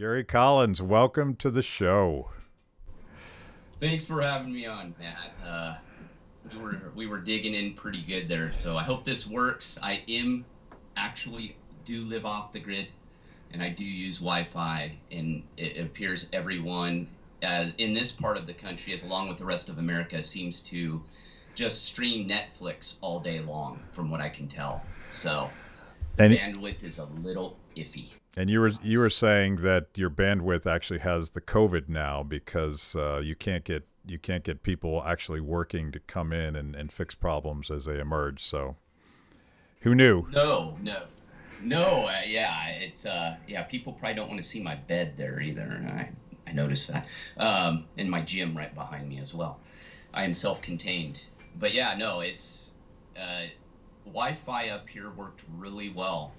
Gary Collins, welcome to the show. Thanks for having me on, Matt. Uh, we were we were digging in pretty good there, so I hope this works. I am actually do live off the grid, and I do use Wi-Fi, and it appears everyone uh, in this part of the country, as along with the rest of America, seems to just stream Netflix all day long, from what I can tell. So and bandwidth is a little iffy. And you were you were saying that your bandwidth actually has the COVID now because uh, you can't get you can't get people actually working to come in and, and fix problems as they emerge. So, who knew? No, no, no. Uh, yeah, it's uh, yeah. People probably don't want to see my bed there either. and I I noticed that. Um, and my gym right behind me as well. I am self-contained, but yeah, no, it's uh, Wi-Fi up here worked really well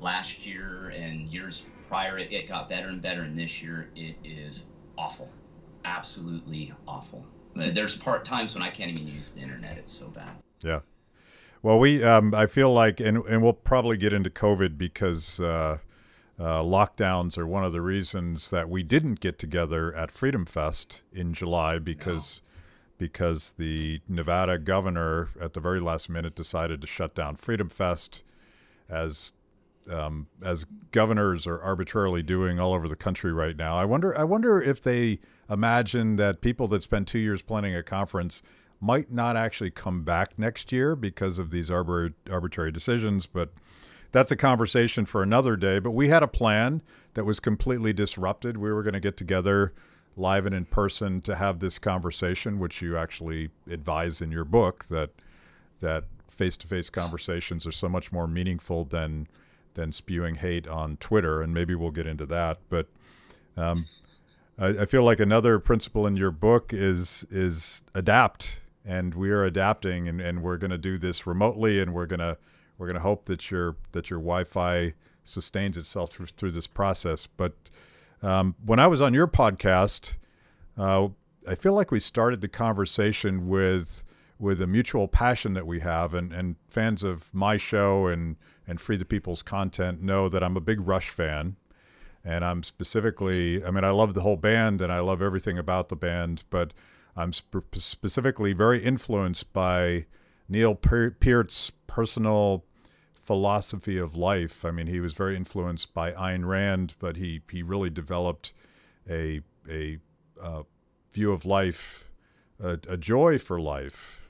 last year and years prior. It, it got better and better, and this year it is awful, absolutely awful. There's part times when I can't even use the internet. It's so bad. Yeah. Well, we um, I feel like, and and we'll probably get into COVID because. Uh, uh, lockdowns are one of the reasons that we didn't get together at Freedom Fest in July because because the Nevada governor at the very last minute decided to shut down Freedom Fest, as um, as governors are arbitrarily doing all over the country right now. I wonder I wonder if they imagine that people that spend two years planning a conference might not actually come back next year because of these arbor- arbitrary decisions, but that's a conversation for another day. But we had a plan that was completely disrupted. We were going to get together live and in person to have this conversation, which you actually advise in your book that that face-to-face conversations are so much more meaningful than than spewing hate on Twitter, and maybe we'll get into that. But um, I, I feel like another principle in your book is is adapt, and we are adapting, and, and we're going to do this remotely, and we're gonna we're gonna hope that your that your Wi-Fi sustains itself through, through this process, but um, when I was on your podcast, uh, I feel like we started the conversation with with a mutual passion that we have, and, and fans of my show and and Free the People's content know that I'm a big Rush fan, and I'm specifically, I mean, I love the whole band and I love everything about the band, but I'm sp- specifically very influenced by Neil Peart's personal philosophy of life. I mean, he was very influenced by Ayn Rand, but he he really developed a a uh, view of life, a, a, joy for life,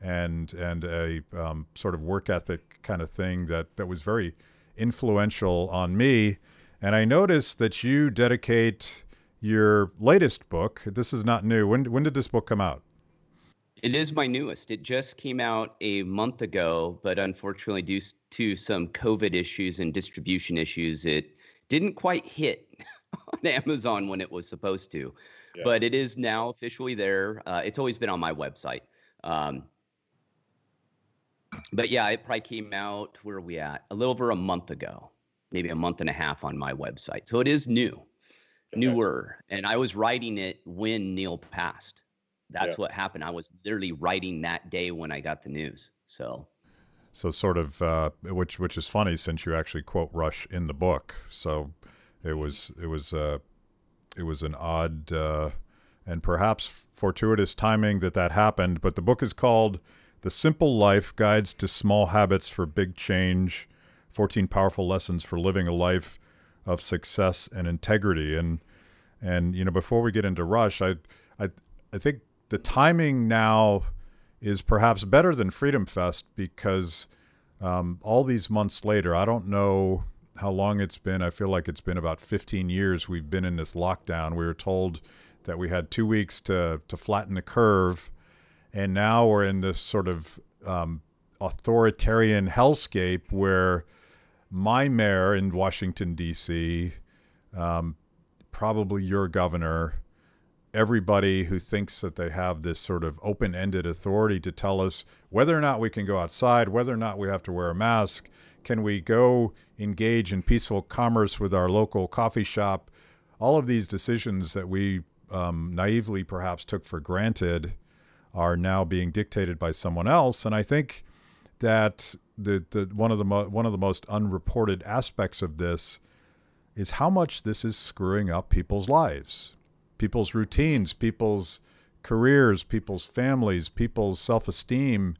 and and a um, sort of work ethic kind of thing that that was very influential on me. And I noticed that you dedicate your latest book. This is not new. When when did this book come out? It is my newest. It just came out a month ago, but unfortunately, due to some COVID issues and distribution issues, it didn't quite hit on Amazon when it was supposed to. Yeah. But it is now officially there. Uh, it's always been on my website. Um, but yeah, it probably came out, where are we at? A little over a month ago, maybe a month and a half on my website. So it is new, okay. newer. And I was writing it when Neil passed that's yeah. what happened. I was literally writing that day when I got the news. So, so sort of, uh, which which is funny since you actually quote Rush in the book. So, it was it was uh, it was an odd uh, and perhaps fortuitous timing that that happened. But the book is called "The Simple Life: Guides to Small Habits for Big Change: 14 Powerful Lessons for Living a Life of Success and Integrity." And and you know, before we get into Rush, I I I think the timing now is perhaps better than Freedom Fest because um, all these months later, I don't know how long it's been. I feel like it's been about 15 years we've been in this lockdown. We were told that we had two weeks to, to flatten the curve, and now we're in this sort of um, authoritarian hellscape where my mayor in Washington, D.C., um, probably your governor, everybody who thinks that they have this sort of open ended authority to tell us whether or not we can go outside, whether or not we have to wear a mask, can we go engage in peaceful commerce with our local coffee shop? All of these decisions that we um, naively perhaps took for granted are now being dictated by someone else. And I think that the, the one of the mo- one of the most unreported aspects of this is how much this is screwing up people's lives, people's routines, people's careers, people's families, people's self-esteem.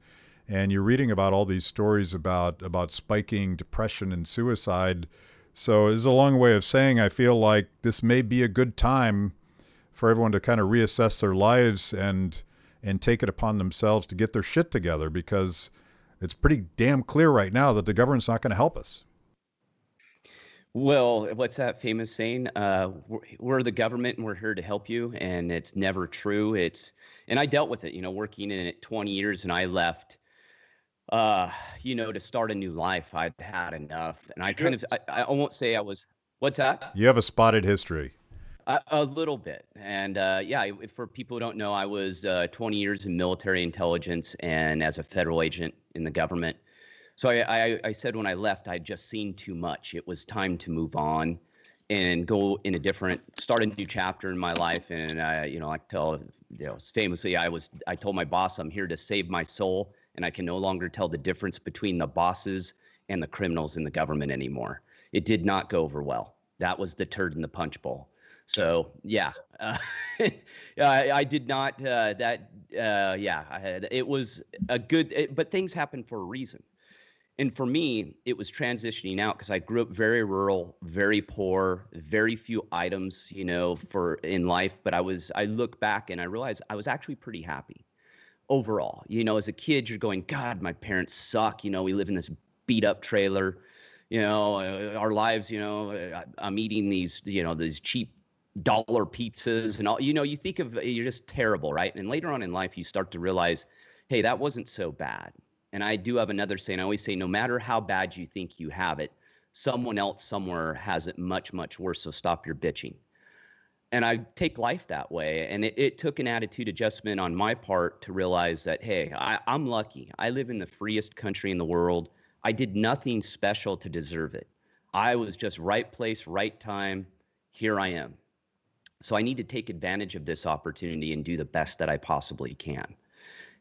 And you're reading about all these stories about about spiking depression and suicide. So it's a long way of saying I feel like this may be a good time for everyone to kind of reassess their lives and and take it upon themselves to get their shit together because it's pretty damn clear right now that the government's not going to help us. Well, what's that famous saying? Uh, we're, we're, the government and we're here to help you, and it's never true. It's and I dealt with it, you know, working in it 20 years, and I left, uh, you know, to start a new life. I'd had enough, and I kind of, I, I won't say I was. What's that? You have a spotted history. A, little bit, and uh, yeah, for people who don't know, I was uh, 20 years in military intelligence and as a federal agent in the government. So I, I, I said when I left, I'd just seen too much. It was time to move on and go in a different, start a new chapter in my life. And I, you know, I tell, you know, famously, I was, I told my boss, I'm here to save my soul, and I can no longer tell the difference between the bosses and the criminals in the government anymore. It did not go over well. That was the turd in the punch bowl. So yeah, uh, I, I, did not. Uh, that uh, yeah, it was a good. It, but things happen for a reason and for me, it was transitioning out because I grew up very rural, very poor, very few items, you know, for in life. But I was, I look back and I realized I was actually pretty happy overall. You know, as a kid, you're going, God, my parents suck. You know, we live in this beat up trailer. You know, uh, our lives. You know, I, I'm eating these, you know, these cheap dollar pizzas and all. You know, you think of you're just terrible, right? And later on in life, you start to realize, hey, that wasn't so bad and I do have another saying. I always say, no matter how bad you think you have it, someone else somewhere has it much, much worse. So stop your bitching. And I take life that way. And it, it took an attitude adjustment on my part to realize that, hey, I, I'm lucky. I live in the freest country in the world. I did nothing special to deserve it. I was just right place, right time. Here I am. So I need to take advantage of this opportunity and do the best that I possibly can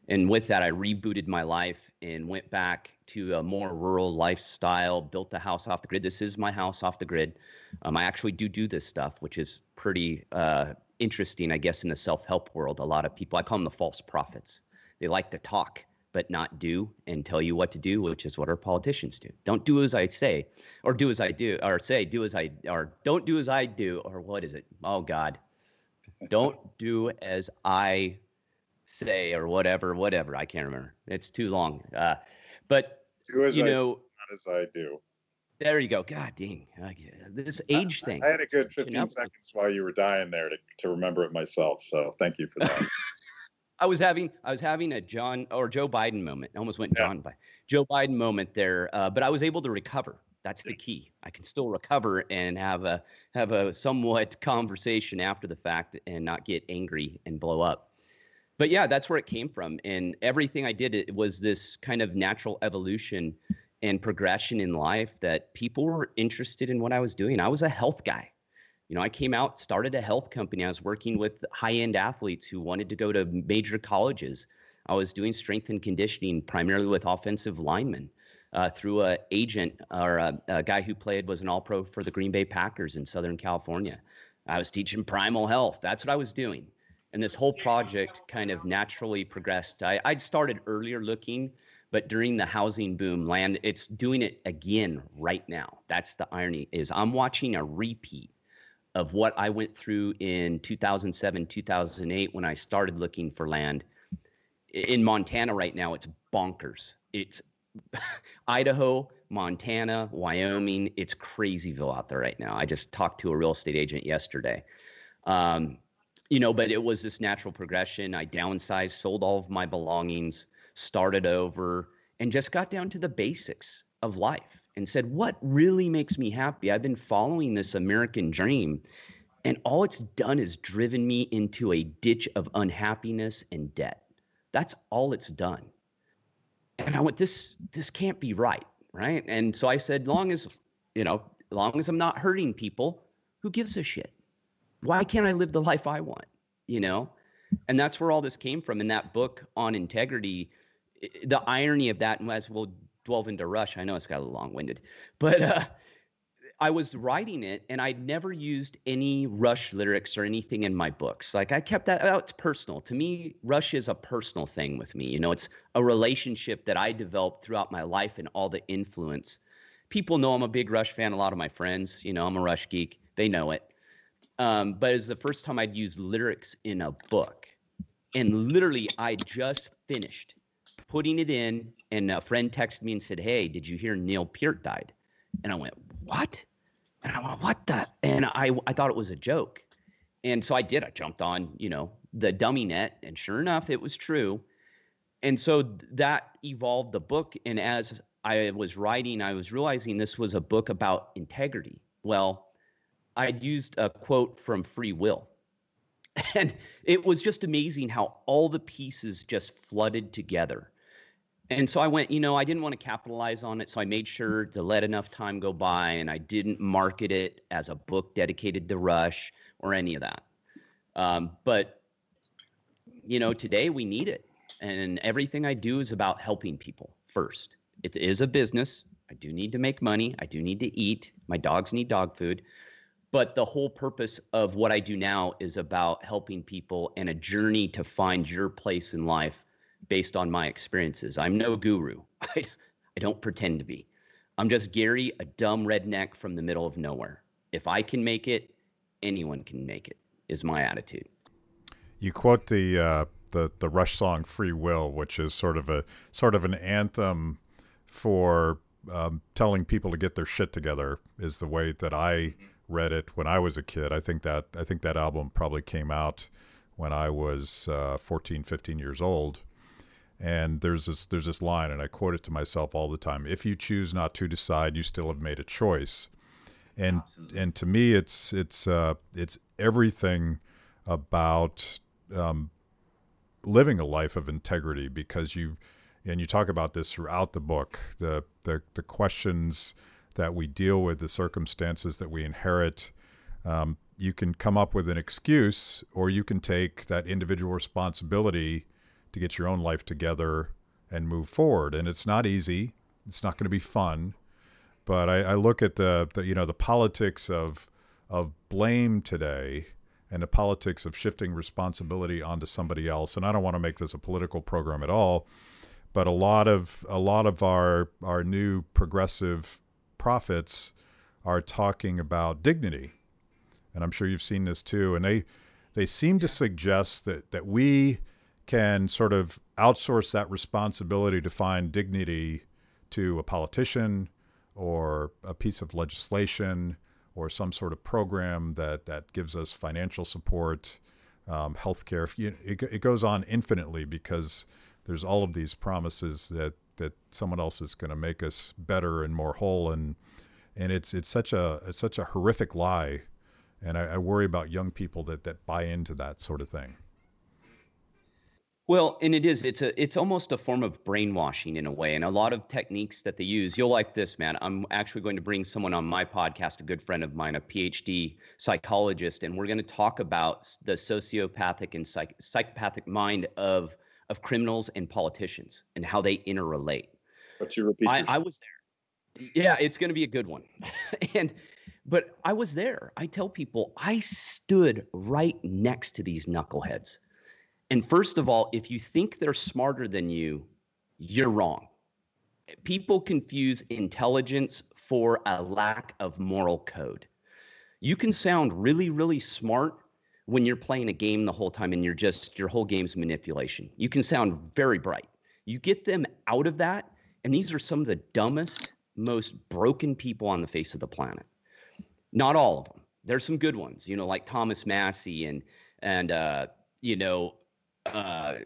and with that, I rebooted my life and went back to a more rural lifestyle. Built a house off the grid. This is my house off the grid. Um, I actually do do this stuff, which is pretty uh, interesting, I guess, in the self-help world. A lot of people, I call them the false prophets. They like to talk but not do and tell you what to do, which is what our politicians do. Don't do as I say, or do as I do, or say do as I, or don't do as I do, or what is it? Oh God, don't do as I say or whatever, whatever. I can't remember. It's too long. Uh, but you know, not as I do. There you go. God dang, this age I, thing. I had a good 15 seconds while you were dying there to, to remember it myself. So thank you for that. I was having I was having a John or Joe Biden moment. I almost went yeah. John by Joe Biden moment there, uh, but I was able to recover. That's the key. I can still recover and have a have a somewhat conversation after the fact and not get angry and blow up but yeah, that's where it came from. And everything I did it was this kind of natural evolution and progression in life that people were interested in what I was doing. I was a health guy. You know, I came out, started a health company. I was working with high-end athletes who wanted to go to major colleges. I was doing strength and conditioning primarily with offensive linemen uh, through a agent or a, a guy who played was an All-Pro for the Green Bay Packers in Southern California. I was teaching primal health. That's what I was doing and this whole project kind of naturally progressed. I, I'd started earlier looking, but during the housing boom, land it's doing it again right now. That's the irony is I'm watching a repeat of what I went through in 2007, 2008 when I started looking for land. In Montana right now, it's bonkers. It's Idaho, Montana, Wyoming. It's crazyville out there right now. I just talked to a real estate agent yesterday. Um, you know, but it was this natural progression. I downsized, sold all of my belongings, started over, and just got down to the basics of life and said, What really makes me happy? I've been following this American dream, and all it's done is driven me into a ditch of unhappiness and debt. That's all it's done. And I went, This this can't be right, right? And so I said, long as, you know, long as I'm not hurting people, who gives a shit? why can't I live the life I want? You know? And that's where all this came from. In that book on integrity, the irony of that, and as we'll delve into Rush, I know it's got a long winded, but uh, I was writing it and I'd never used any Rush lyrics or anything in my books. Like I kept that out. It's personal. To me, Rush is a personal thing with me. You know, it's a relationship that I developed throughout my life and all the influence. People know I'm a big Rush fan. A lot of my friends, you know, I'm a Rush geek. They know it. Um, but it's the first time I'd used lyrics in a book. And literally, I just finished putting it in, and a friend texted me and said, Hey, did you hear Neil Peart died? And I went, what? And I went, what the? And I, I thought it was a joke. And so I did. I jumped on, you know, the dummy net, and sure enough, it was true. And so that evolved the book. And as I was writing, I was realizing this was a book about integrity. Well, I'd used a quote from Free Will. And it was just amazing how all the pieces just flooded together and so I went, you know, I didn't want to capitalize on it. So I made sure to let enough time go by and I didn't market it as a book dedicated to Rush or any of that. Um, but, you know, today we need it. And everything I do is about helping people first. It is a business. I do need to make money. I do need to eat. My dogs need dog food. But the whole purpose of what I do now is about helping people and a journey to find your place in life based on my experiences. I'm no guru. I, I don't pretend to be. I'm just Gary, a dumb redneck from the middle of nowhere. If I can make it, anyone can make it. Is my attitude. You quote the uh, the the Rush song "Free Will," which is sort of a sort of an anthem for um, telling people to get their shit together. Is the way that I read it when I was a kid. I think that I think that album probably came out when I was uh, 14, 15 years old. And there's this there's this line, and I quote it to myself all the time: "If you choose not to decide, you still have made a choice." And Absolutely. and to me, it's it's uh, it's everything about um, living a life of integrity because you and you talk about this throughout the book the the, the questions that we deal with the circumstances that we inherit um, you can come up with an excuse or you can take that individual responsibility to get your own life together and move forward. And it's not easy. It's not going to be fun. But I, I look at the, the you know the politics of of blame today and the politics of shifting responsibility onto somebody else. And I don't want to make this a political program at all, but a lot of a lot of our our new progressive prophets are talking about dignity. And I'm sure you've seen this too. And they they seem to suggest that that we can sort of outsource that responsibility to find dignity to a politician or a piece of legislation or some sort of program that, that gives us financial support, um, healthcare. It, it goes on infinitely because there's all of these promises that, that someone else is going to make us better and more whole. And, and it's, it's, such a, it's such a horrific lie. And I, I worry about young people that, that buy into that sort of thing. Well, and it is. It's a. It's almost a form of brainwashing in a way, and a lot of techniques that they use. You'll like this, man. I'm actually going to bring someone on my podcast, a good friend of mine, a PhD psychologist, and we're going to talk about the sociopathic and psych, psychopathic mind of of criminals and politicians and how they interrelate. But you repeat. I, I was there. Yeah, it's going to be a good one, and but I was there. I tell people I stood right next to these knuckleheads and first of all, if you think they're smarter than you, you're wrong. People confuse intelligence for a lack of moral code. You can sound really, really smart when you're playing a game the whole time and you're just, your whole game's manipulation. You can sound very bright. You get them out of that, and these are some of the dumbest, most broken people on the face of the planet. Not all of them. There's some good ones, you know, like Thomas Massie and, and, uh, you know, uh,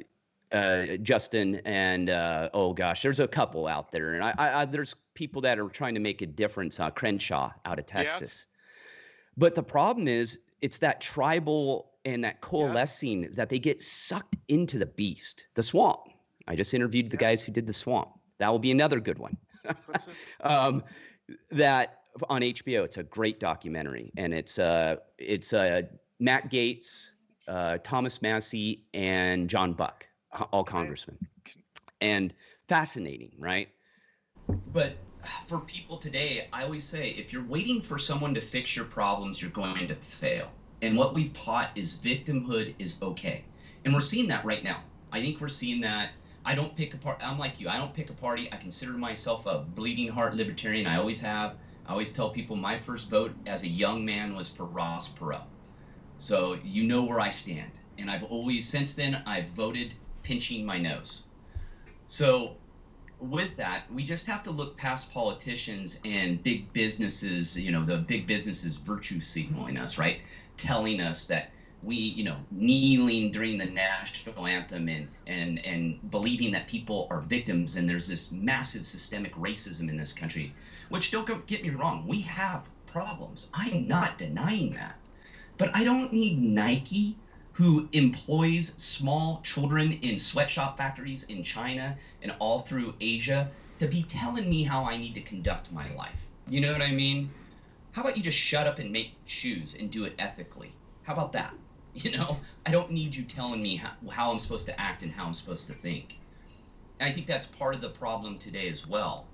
uh, Justin and uh, oh gosh, there's a couple out there, and I, I, I, there's people that are trying to make a difference. Uh, Crenshaw out of Texas, yes. but the problem is it's that tribal and that coalescing yes. that they get sucked into the beast, the swamp. I just interviewed the yes. guys who did the swamp. That will be another good one. um, that on HBO, it's a great documentary, and it's uh it's uh Matt Gaetz uh, Thomas Massie and John Buck, all congressmen, and fascinating, right? But for people today, I always say if you're waiting for someone to fix your problems, you're going to fail. And what we've taught is victimhood is okay. And we're seeing that right now. I think we're seeing that. I don't pick a part. I'm like you. I don't pick a party. I consider myself a bleeding heart libertarian. I always have. I always tell people my first vote as a young man was for Ross Perot. So you know where I stand. And I've always, since then, I've voted pinching my nose. So with that, we just have to look past politicians and big businesses, you know, the big businesses virtue signaling us, right? Telling us that we, you know, kneeling during the national anthem and and and believing that people are victims and there's this massive systemic racism in this country, which don't get me wrong, we have problems. I'm not denying that. But I don't need Nike who employs small children in sweatshop factories in China and all through Asia to be telling me how I need to conduct my life. You know what I mean? How about you just shut up and make shoes and do it ethically? How about that? You know, I don't need you telling me how, how I'm supposed to act and how I'm supposed to think. And I think that's part of the problem today as well,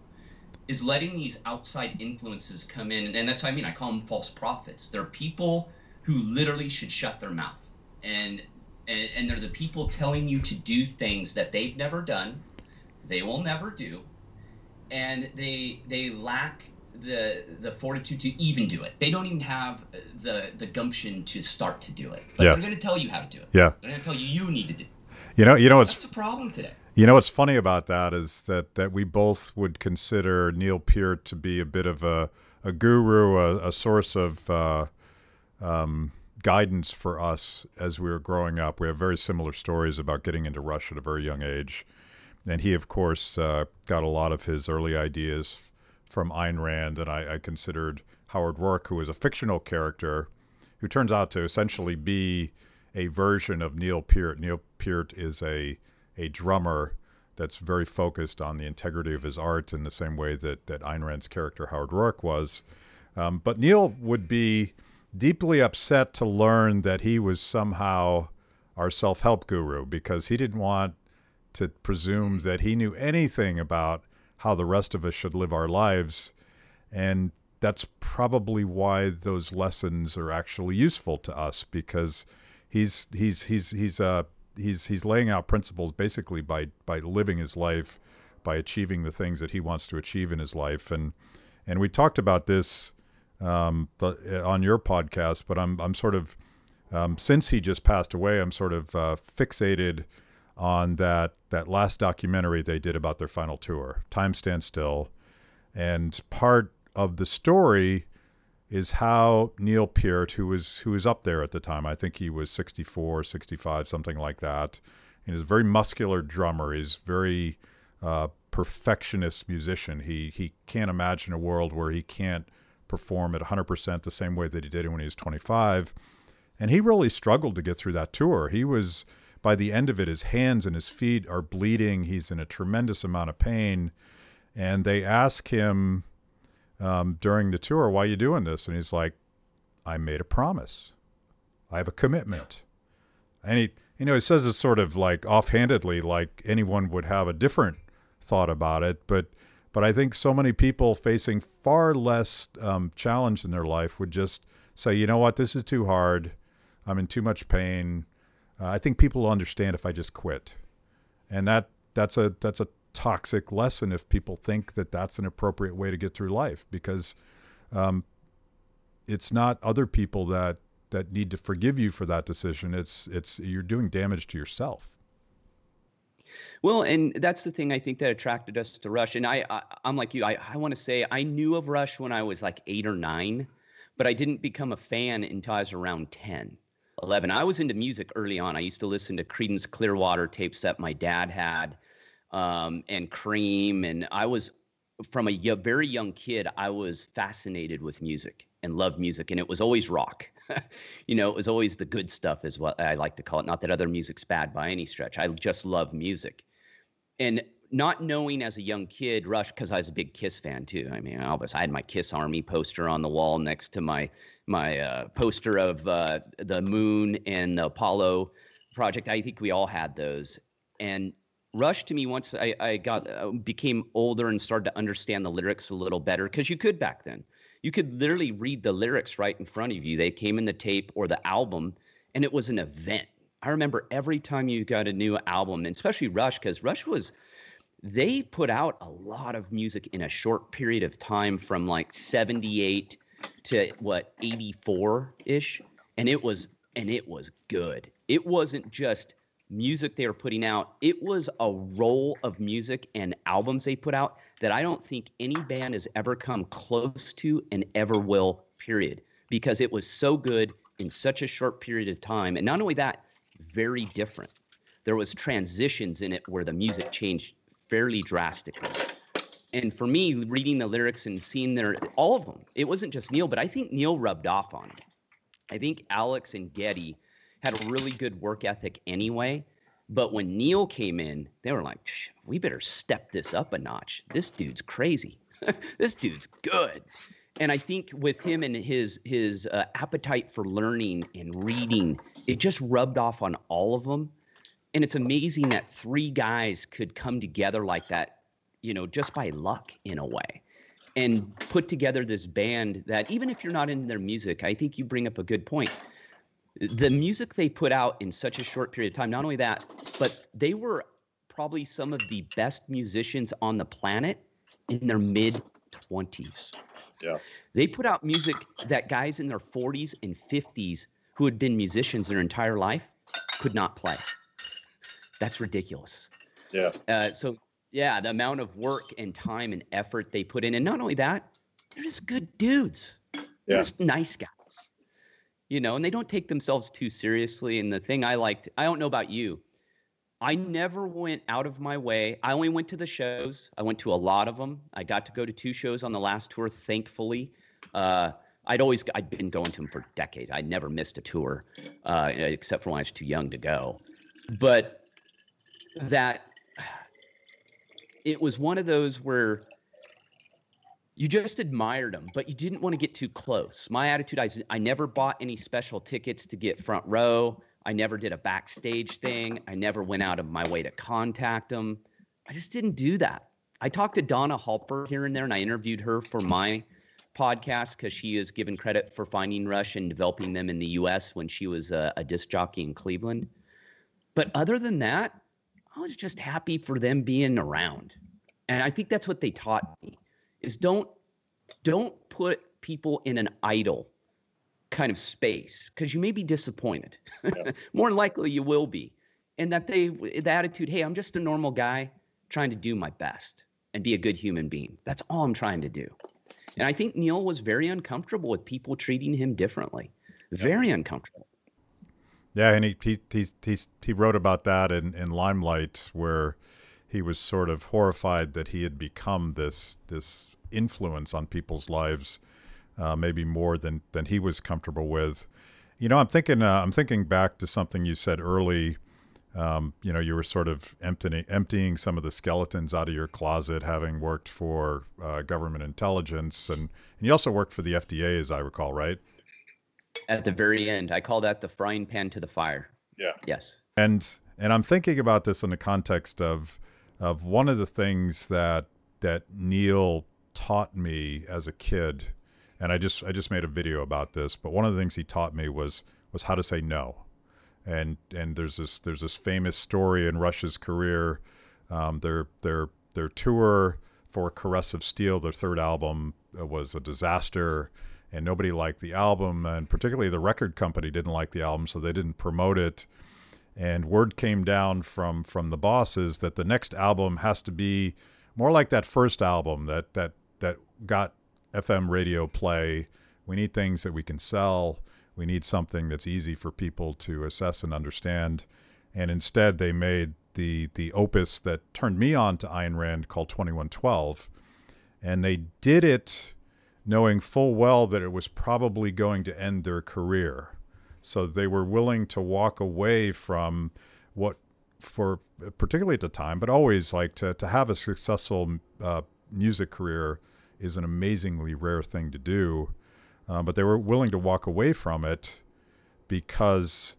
is letting these outside influences come in. And that's what I mean. I call them false prophets. They're people who literally should shut their mouth and, and and they're the people telling you to do things that they've never done, they will never do, and they they lack the the fortitude to even do it. They don't even have the the gumption to start to do it. But yeah. they're going to tell you how to do it. Yeah. They're going to tell you you need to do. It. You know, you know what's That's a problem today. You know what's funny about that is that that we both would consider Neil Peart to be a bit of a a guru, a, a source of uh, um, guidance for us as we were growing up. We have very similar stories about getting into Rush at a very young age. And he, of course, uh, got a lot of his early ideas from Ayn Rand. And I, I considered Howard Roark, who is a fictional character, who turns out to essentially be a version of Neil Peart. Neil Peart is a, a drummer that's very focused on the integrity of his art in the same way that, that Ayn Rand's character Howard Roark was. Um, but Neil would be deeply upset to learn that he was somehow our self help guru because he didn't want to presume that he knew anything about how the rest of us should live our lives. And that's probably why those lessons are actually useful to us because he's he's he's he's uh he's he's laying out principles basically by by living his life by achieving the things that he wants to achieve in his life and and we talked about this um, the, on your podcast, but I'm I'm sort of um, since he just passed away, I'm sort of uh, fixated on that that last documentary they did about their final tour, Time Stands Still, and part of the story is how Neil Peart, who was who was up there at the time, I think he was 64, 65, something like that, and he's a very muscular drummer. He's very uh, perfectionist musician. He he can't imagine a world where he can't perform at 100% the same way that he did when he was 25. And he really struggled to get through that tour. He was, by the end of it, his hands and his feet are bleeding. He's in a tremendous amount of pain. And they ask him um, during the tour, why are you doing this? And he's like, I made a promise. I have a commitment. And he, you know, he says it sort of like offhandedly, like anyone would have a different thought about it. But but I think so many people facing far less um, challenge in their life would just say, you know what, this is too hard. I'm in too much pain. Uh, I think people will understand if I just quit, and that that's a that's a toxic lesson if people think that that's an appropriate way to get through life because um, it's not other people that that need to forgive you for that decision. It's it's you're doing damage to yourself. Well, and that's the thing I think that attracted us to Rush. And I, I am like you. I, I want to say I knew of Rush when I was like eight or nine, but I didn't become a fan until I was around 10, 11. I was into music early on. I used to listen to Creedence Clearwater tapes that my dad had, um, and Cream, and I was from a very young kid. I was fascinated with music and loved music, and it was always rock. you know, it was always the good stuff, is what I like to call it. Not that other music's bad by any stretch. I just love music. And not knowing as a young kid, Rush, because I was a big Kiss fan too. I mean, Elvis, I had my Kiss Army poster on the wall next to my my uh, poster of uh, the Moon and the Apollo project. I think we all had those. And Rush to me once I, I got uh, became older and started to understand the lyrics a little better because you could back then. You could literally read the lyrics right in front of you. They came in the tape or the album, and it was an event. I remember every time you got a new album, and especially Rush, because Rush was they put out a lot of music in a short period of time from like 78 to what 84 ish and it was and it was good it wasn't just music they were putting out it was a roll of music and albums they put out that i don't think any band has ever come close to and ever will period because it was so good in such a short period of time and not only that very different there was transitions in it where the music changed fairly drastically. And for me, reading the lyrics and seeing their all of them, it wasn't just Neil, but I think Neil rubbed off on it. I think Alex and Geddy had a really good work ethic anyway. But when Neil came in, they were like, we better step this up a notch. This dude's crazy. this dude's good. And I think with him and his his uh, appetite for learning and reading, it just rubbed off on all of them and it's amazing that three guys could come together like that, you know, just by luck in a way and put together this band that even if you're not into their music, I think you bring up a good point. The music they put out in such a short period of time, not only that, but they were probably some of the best musicians on the planet in their mid 20s. Yeah. They put out music that guys in their 40s and 50s who had been musicians their entire life could not play. That's ridiculous. Yeah. Uh, so yeah, the amount of work and time and effort they put in, and not only that, they're just good dudes. They're just nice guys. You know, and they don't take themselves too seriously. And the thing I liked, I don't know about you, I never went out of my way. I only went to the shows. I went to a lot of them. I got to go to two shows on the last tour, thankfully. Uh, I'd always I'd been going to them for decades. I never missed a tour, uh, except for when I was too young to go. But that it was one of those where you just admired them, but you didn't want to get too close. My attitude, I, I never bought any special tickets to get front row. I never did a backstage thing. I never went out of my way to contact them. I just didn't do that. I talked to Donna Halper here and there, and I interviewed her for my podcast because she is given credit for finding Rush and developing them in the U.S. when she was a, a disc jockey in Cleveland. But other than that, I was just happy for them being around. And I think that's what they taught me is don't don't put people in an idle kind of space because you may be disappointed. Yeah. More likely you will be. And that they the attitude, hey, I'm just a normal guy trying to do my best and be a good human being. That's all I'm trying to do. And I think Neil was very uncomfortable with people treating him differently. Very uncomfortable. Yeah, and he he he he, he wrote about that in, in Limelight, where he was sort of horrified that he had become this this influence on people's lives, uh, maybe more than than he was comfortable with. You know, I'm thinking uh, I'm thinking back to something you said early. Um, you know, you were sort of emptying emptying some of the skeletons out of your closet, having worked for uh, government intelligence, and, and you also worked for the FDA, as I recall, right? at the very end. I call that the frying pan to the fire. Yeah. Yes. And and I'm thinking about this in the context of of one of the things that that Neil taught me as a kid, and I just I just made a video about this, but one of the things he taught me was was how to say no. And and there's this there's this famous story in Rush's career, um, their their their tour for Caress of Steel, their third album, uh, was a disaster and nobody liked the album, and particularly the record company didn't like the album, so they didn't promote it. And word came down from from the bosses that the next album has to be more like that first album that that that got FM radio play. We need things that we can sell. We need something that's easy for people to assess and understand. And instead, they made the the opus that turned me on to Ayn Rand called 2112, and they did it knowing full well that it was probably going to end their career. So they were willing to walk away from what, for particularly at the time, but always like to, to have a successful uh, music career is an amazingly rare thing to do. Uh, but they were willing to walk away from it because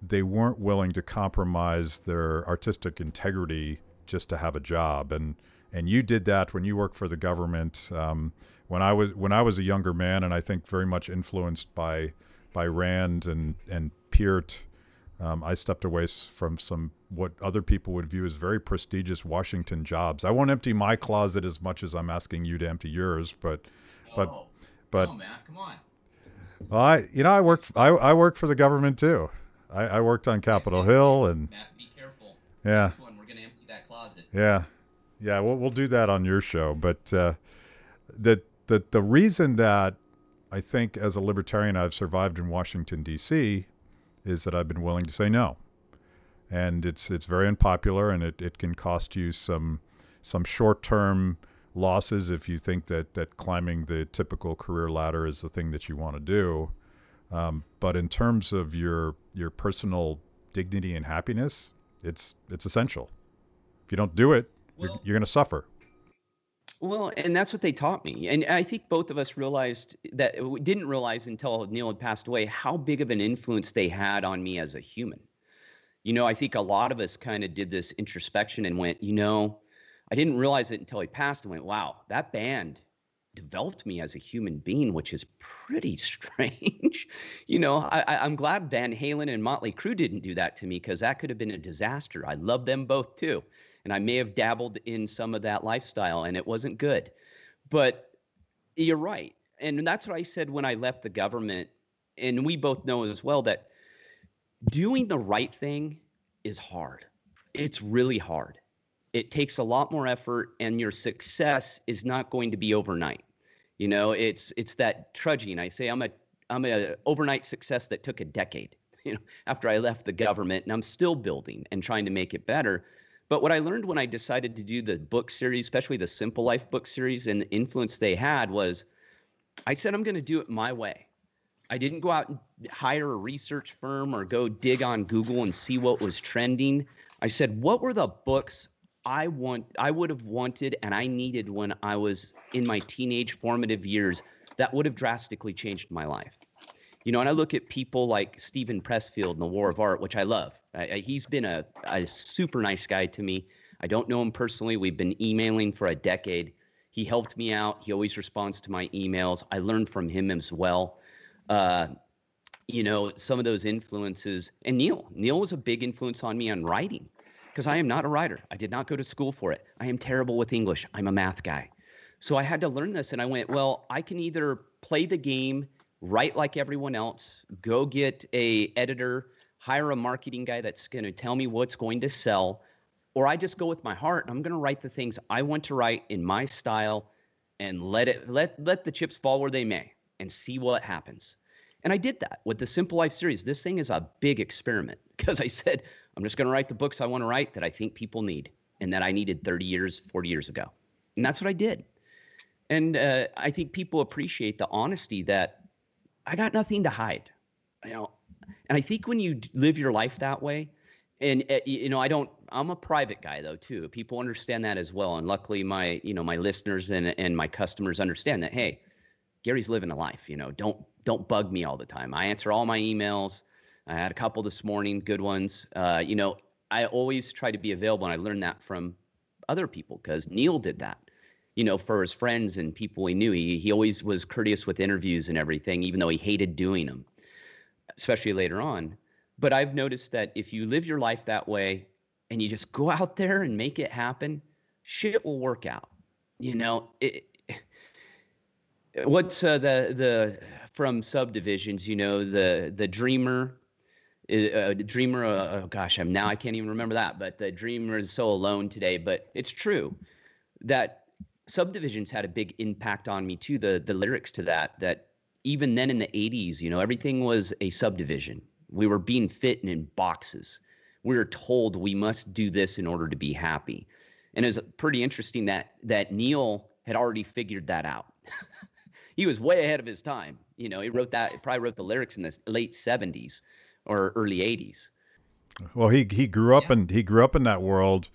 they weren't willing to compromise their artistic integrity just to have a job. And and you did that when you worked for the government. Um, when I was when I was a younger man, and I think very much influenced by by Rand and and Peart. Um, I stepped away from some what other people would view as very prestigious Washington jobs. I won't empty my closet as much as I'm asking you to empty yours, but but oh, but no, Matt, come on. well, I you know I work, I I worked for the government too. I, I worked on Capitol Hill and Matt, be careful. yeah Next one, we're gonna empty that closet. yeah yeah we'll we'll do that on your show. But uh, the the the reason that I think as a libertarian I've survived in Washington D.C. is that I've been willing to say no, and it's it's very unpopular and it, it can cost you some some short term losses if you think that that climbing the typical career ladder is the thing that you want to do. Um, but in terms of your your personal dignity and happiness, it's it's essential. If you don't do it, you're, you're going to suffer. Well, and that's what they taught me. And I think both of us realized that we didn't realize until Neil had passed away how big of an influence they had on me as a human. You know, I think a lot of us kind of did this introspection and went, you know, I didn't realize it until he passed and went, wow, that band developed me as a human being, which is pretty strange. you know, I, I'm glad Van Halen and Motley Crue didn't do that to me because that could have been a disaster. I love them both too and I may have dabbled in some of that lifestyle and it wasn't good. But you're right. And that's what I said when I left the government. And we both know as well that doing the right thing is hard. It's really hard. It takes a lot more effort and your success is not going to be overnight. You know, it's it's that trudging. I say I'm a I'm a overnight success that took a decade, you know, after I left the government and I'm still building and trying to make it better. But what I learned when I decided to do the book series, especially the Simple Life book series, and the influence they had was I said, I'm going to do it my way. I didn't go out and hire a research firm or go dig on Google and see what was trending. I said, what were the books I want I would have wanted and I needed when I was in my teenage formative years that would have drastically changed my life. You know, and I look at people like Steven Pressfield in The War of Art, which I love. He's been a, a super nice guy to me. I don't know him personally. We've been emailing for a decade. He helped me out. He always responds to my emails. I learned from him as well. Uh, you know, some of those influences. And Neil, Neil was a big influence on me on writing because I am not a writer. I did not go to school for it. I am terrible with English. I'm a math guy. So I had to learn this. And I went, well, I can either play the game write like everyone else, go get a editor, hire a marketing guy that's going to tell me what's going to sell, or I just go with my heart and I'm going to write the things I want to write in my style and let it let let the chips fall where they may and see what happens. And I did that with the Simple Life series. This thing is a big experiment because I said I'm just going to write the books I want to write that I think people need and that I needed 30 years, 40 years ago. And that's what I did. And uh, I think people appreciate the honesty that I got nothing to hide, you know. And I think when you live your life that way, and uh, you know, I don't. I'm a private guy though too. People understand that as well, and luckily my you know my listeners and and my customers understand that. Hey, Gary's living a life. You know, don't don't bug me all the time. I answer all my emails. I had a couple this morning, good ones. Uh, you know, I always try to be available, and I learned that from other people because Neil did that you know, for his friends and people he knew. He he always was courteous with interviews and everything, even though he hated doing them, especially later on. But I've noticed that if you live your life that way and you just go out there and make it happen, shit will work out. You know, it, what's uh, the the from subdivisions? You know, the the dreamer. Uh, dreamer, uh, oh gosh, I'm now I can't even remember that, but the dreamer is so alone today. But it's true that subdivisions had a big impact on me too the the lyrics to that that even then in the 80s you know everything was a subdivision. We were being fit in boxes. We were told we must do this in order to be happy. And it was pretty interesting that that neil had already figured that out. He was way ahead of his time. You know he wrote that he probably wrote the lyrics in the late 70s or early 80s well he he grew up Yeah. in he grew up in that world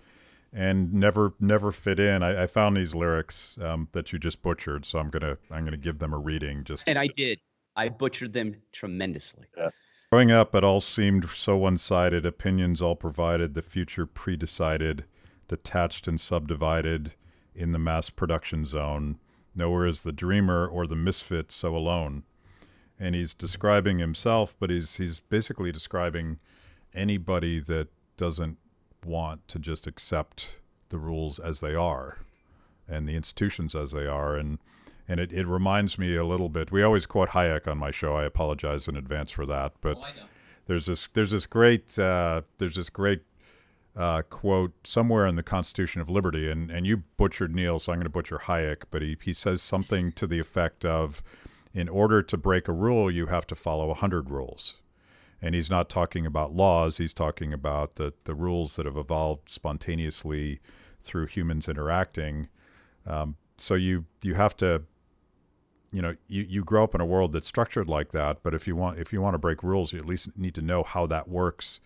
and never never fit in. I, I found these lyrics um, that you just butchered, so I'm gonna I'm gonna give them a reading. Just and i did i butchered them tremendously Growing up, it all seemed so one sided, opinions all provided, the future pre-decided, detached and subdivided in the mass production zone. Nowhere is the dreamer or the misfit so alone. And he's describing himself, but he's he's basically describing anybody that doesn't want to just accept the rules as they are and the institutions as they are. And and it, it reminds me a little bit we always quote hayek on my show. I apologize in advance for that but Oh, there's this there's this great uh, there's this great uh, quote somewhere in the Constitution of Liberty, and, and you butchered Neil, so I'm going to butcher Hayek, but he, he says something to the effect of, in order to break a rule, you have to follow a hundred rules, and he's not talking about laws. He's talking about the the rules that have evolved spontaneously through humans interacting. Um, so you you have to you know you, you grow up in a world that's structured like that but if you want if you want to break rules you at least need to know how that works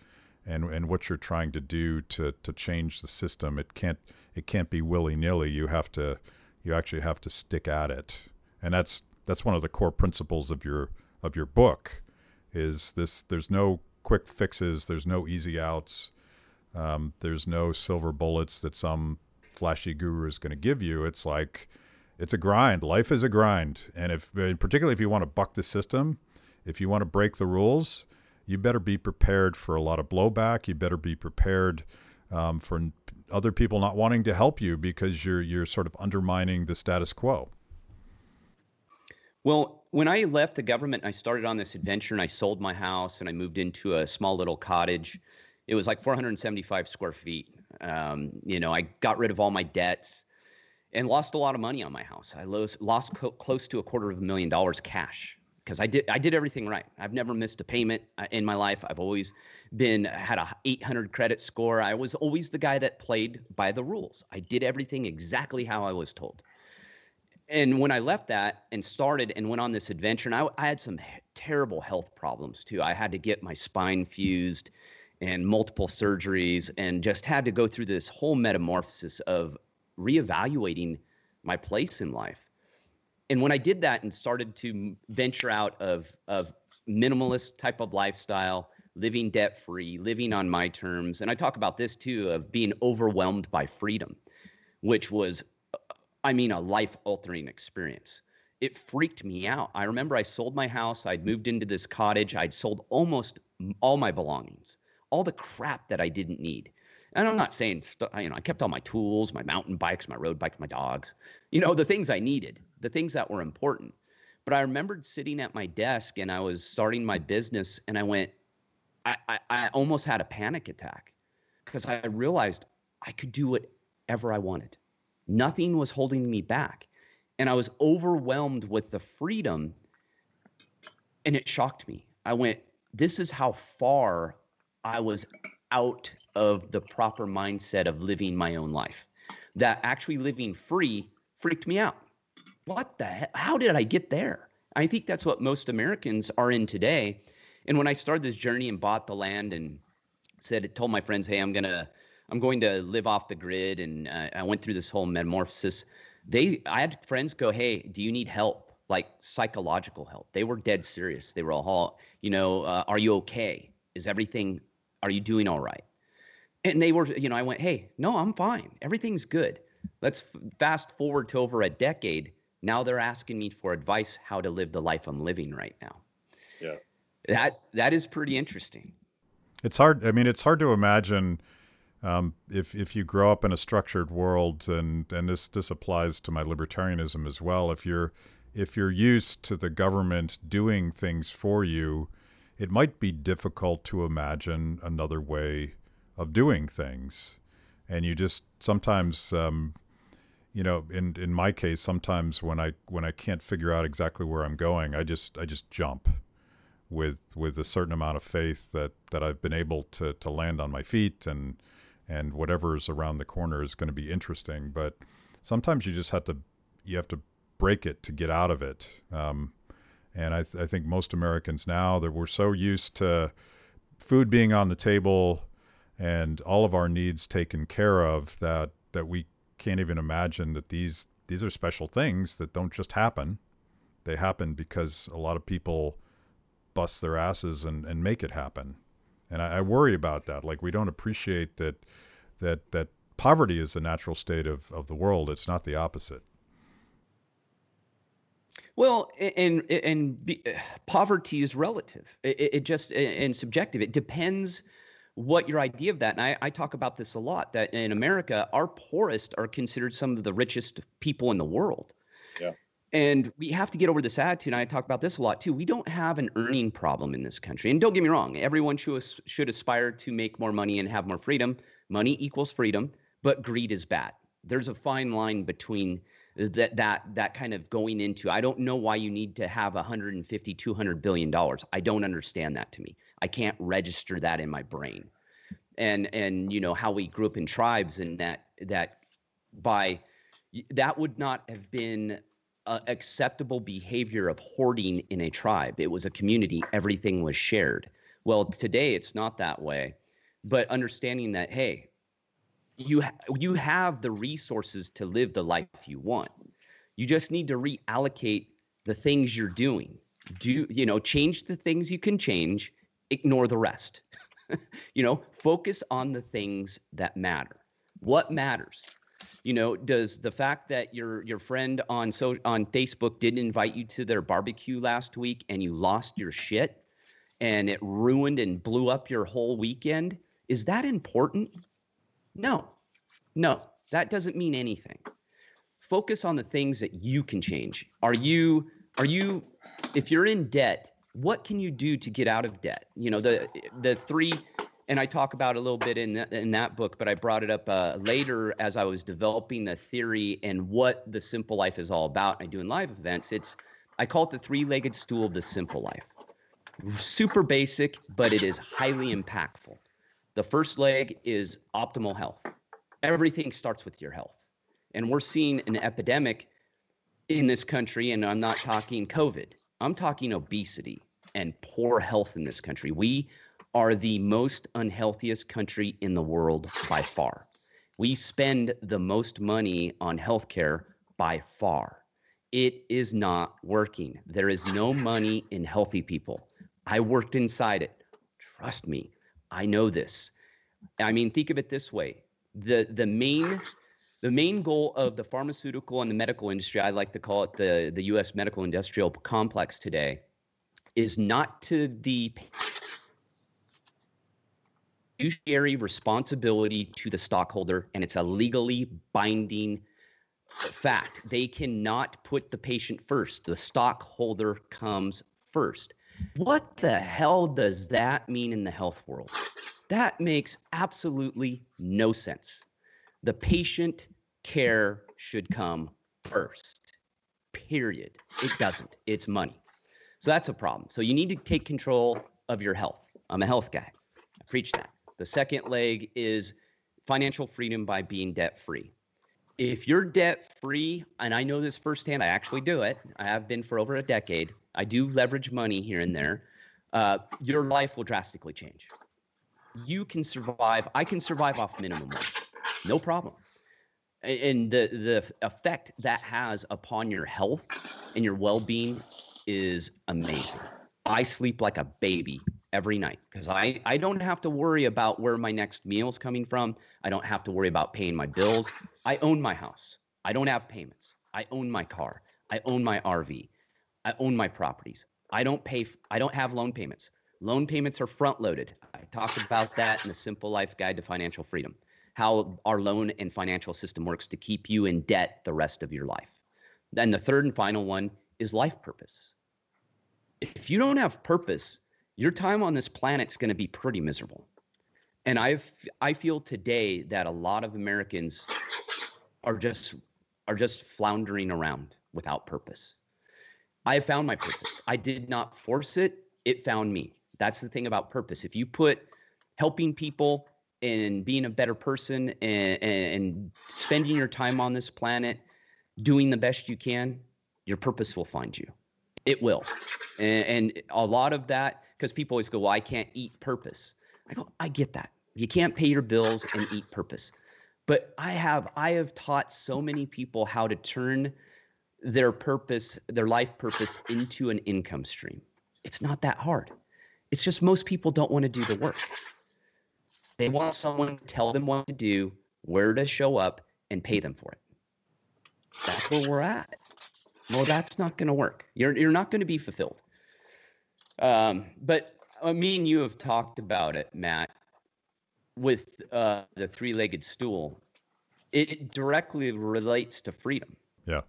and and what you're trying to do to to change the system it can't it can't be willy-nilly you have to you actually have to stick at it and that's that's one of the core principles of your of your book is this there's no quick fixes there's no easy outs um, there's no silver bullets that some flashy guru is going to give you it's like it's a grind. Life is a grind, and if particularly if you want to buck the system, if you want to break the rules, you better be prepared for a lot of blowback. You better be prepared um, for other people not wanting to help you because you're you're sort of undermining the status quo. Well, when I left the government, I started on this adventure and I sold my house and I moved into a small little cottage. It was like 475 square feet. Um, you know, I got rid of all my debts and lost a lot of money on my house. I lost, lost co- close to a quarter of a million dollars cash because I did I did everything right. I've never missed a payment uh, in my life. I've always been had a 800 credit score. I was always the guy that played by the rules. I did everything exactly how I was told and when I left that and started and went on this adventure, and I, I had some terrible health problems too. I had to get my spine fused and multiple surgeries, and just had to go through this whole metamorphosis of reevaluating my place in life. And when I did that and started to venture out of of minimalist type of lifestyle, living debt free, living on my terms, and I talk about this too of being overwhelmed by freedom, which was I mean, a life altering experience. It freaked me out. I remember I sold my house. I'd moved into this cottage. I'd sold almost all my belongings, all the crap that I didn't need. And I'm not saying, st- you know, I kept all my tools, my mountain bikes, my road bikes, my dogs, you know, the things I needed, the things that were important. But I remembered sitting at my desk and I was starting my business and I went, I, I, I almost had a panic attack because I realized I could do whatever I wanted nothing was holding me back. And i was overwhelmed with the freedom and it shocked me. I went this is how far i was out of the proper mindset of living my own life. That actually living free freaked me out. What the hell? how did i get there? I think that's what most americans are in today. And when i started this journey and bought the land and said told my friends hey i'm gonna I'm going to live off the grid, and uh, I went through this whole metamorphosis. They, I had friends go, "Hey, do you need help? Like psychological help?" They were dead serious. They were all, you know, uh, "Are you okay? Is everything? Are you doing all right?" And they were, you know, I went, "Hey, no, I'm fine. Everything's good." Let's f- fast forward to over a decade. Now they're asking me for advice how to live the life I'm living right now. Yeah. That that is pretty interesting. It's hard. I mean, it's hard to imagine um, if if you grow up in a structured world, and and this this applies to my libertarianism as well. If you're if you're used to the government doing things for you, it might be difficult to imagine another way of doing things, and you just sometimes. Um, you know, in in my case, sometimes when I when I can't figure out exactly where I'm going, I just I just jump with with a certain amount of faith that that I've been able to to land on my feet and and whatever's around the corner is going to be interesting. But sometimes you just have to you have to break it to get out of it. Um, and I, th- I think most Americans now that we're so used to food being on the table and all of our needs taken care of that that we can't even imagine that these these are special things that don't just happen. They happen because a lot of people bust their asses and, and make it happen. And I, I worry about that. Like we don't appreciate that that that poverty is the natural state of, of the world. It's not the opposite. Well, and and be, poverty is relative. It, it, just and subjective. It depends what your idea of that. And I, I talk about this a lot. That in America, our poorest are considered some of the richest people in the world. Yeah. And we have to get over this attitude. And I talk about this a lot too. We don't have an earning problem in this country. And don't get me wrong, everyone should should aspire to make more money and have more freedom. Money equals freedom, but greed is bad. There's a fine line between that that that kind of going into i don't know why you need to have 150 200 billion dollars i don't understand that to me i can't register that in my brain and and you know how we grew up in tribes and that that by that would not have been acceptable behavior of hoarding in a tribe it was a community everything was shared well today it's not that way but understanding that hey you ha- you have the resources to live the life you want. You just need to reallocate the things you're doing. Do you know change the things you can change, ignore the rest. you know, focus on the things that matter. What matters? You know, does the fact that your your friend on so on Facebook didn't invite you to their barbecue last week and you lost your shit and it ruined and blew up your whole weekend? Is that important? No, no, that doesn't mean anything. Focus on the things that you can change. Are you, are you, if you're in debt, what can you do to get out of debt? You know, the, the three, and I talk about a little bit in that, in that book, but I brought it up uh, later as I was developing the theory and what the simple life is all about. I do in live events. It's, I call it the three legged stool of the simple life. Super basic, but it is highly impactful. The first leg is optimal health. Everything starts with your health. And we're seeing an epidemic in this country, and I'm not talking COVID, I'm talking obesity and poor health in this country. We are the most unhealthiest country in the world by far. We spend the most money on healthcare by far. It is not working. There is no money in healthy people. I worked inside it. Trust me, I know this. I mean, think of it this way: the the main the main goal of the pharmaceutical and the medical industry, I like to call it the the U.S. medical industrial complex today, is not to the fiduciary responsibility to the stockholder, and it's a legally binding fact. They cannot put the patient first. The stockholder comes first. What the hell does that mean in the health world? That makes absolutely no sense. The patient care should come first, period. It doesn't, it's money. So that's a problem. So you need to take control of your health. I'm a health guy, I preach that. The second leg is financial freedom by being debt free. If you're debt free, and I know this firsthand, I actually do it, I have been for over a decade. I do leverage money here and there. Uh, your life will drastically change you can survive. I can survive off minimum wage, no problem. And the the effect that has upon your health and your well being is amazing. I sleep like a baby every night because I, I don't have to worry about where my next meal is coming from. I don't have to worry about paying my bills. I own my house. I don't have payments. I own my car. I own my RV. I own my properties. I don't pay. I don't have loan payments. Loan payments are front loaded. I talked about that in the Simple Life Guide to Financial Freedom, how our loan and financial system works to keep you in debt the rest of your life. Then the third and final one is life purpose. If you don't have purpose, your time on this planet is going to be pretty miserable. And I've I feel today that a lot of Americans are just are just floundering around without purpose. I have found my purpose. I did not force it, it found me. That's the thing about purpose. If you put helping people and being a better person and, and spending your time on this planet doing the best you can, your purpose will find you. It will. And, and a lot of that, because people always go, well, I can't eat purpose. I go, I get that. You can't pay your bills and eat purpose. But I have I have taught so many people how to turn their purpose, their life purpose into an income stream It's not that hard. It's just most people don't want to do the work. They want someone to tell them what to do, where to show up, and pay them for it. That's where we're at. Well, that's not going to work. You're you're not going to be fulfilled. Um, but uh, me and you have talked about it, Matt, with uh, the three-legged stool. It directly relates to freedom. Yeah.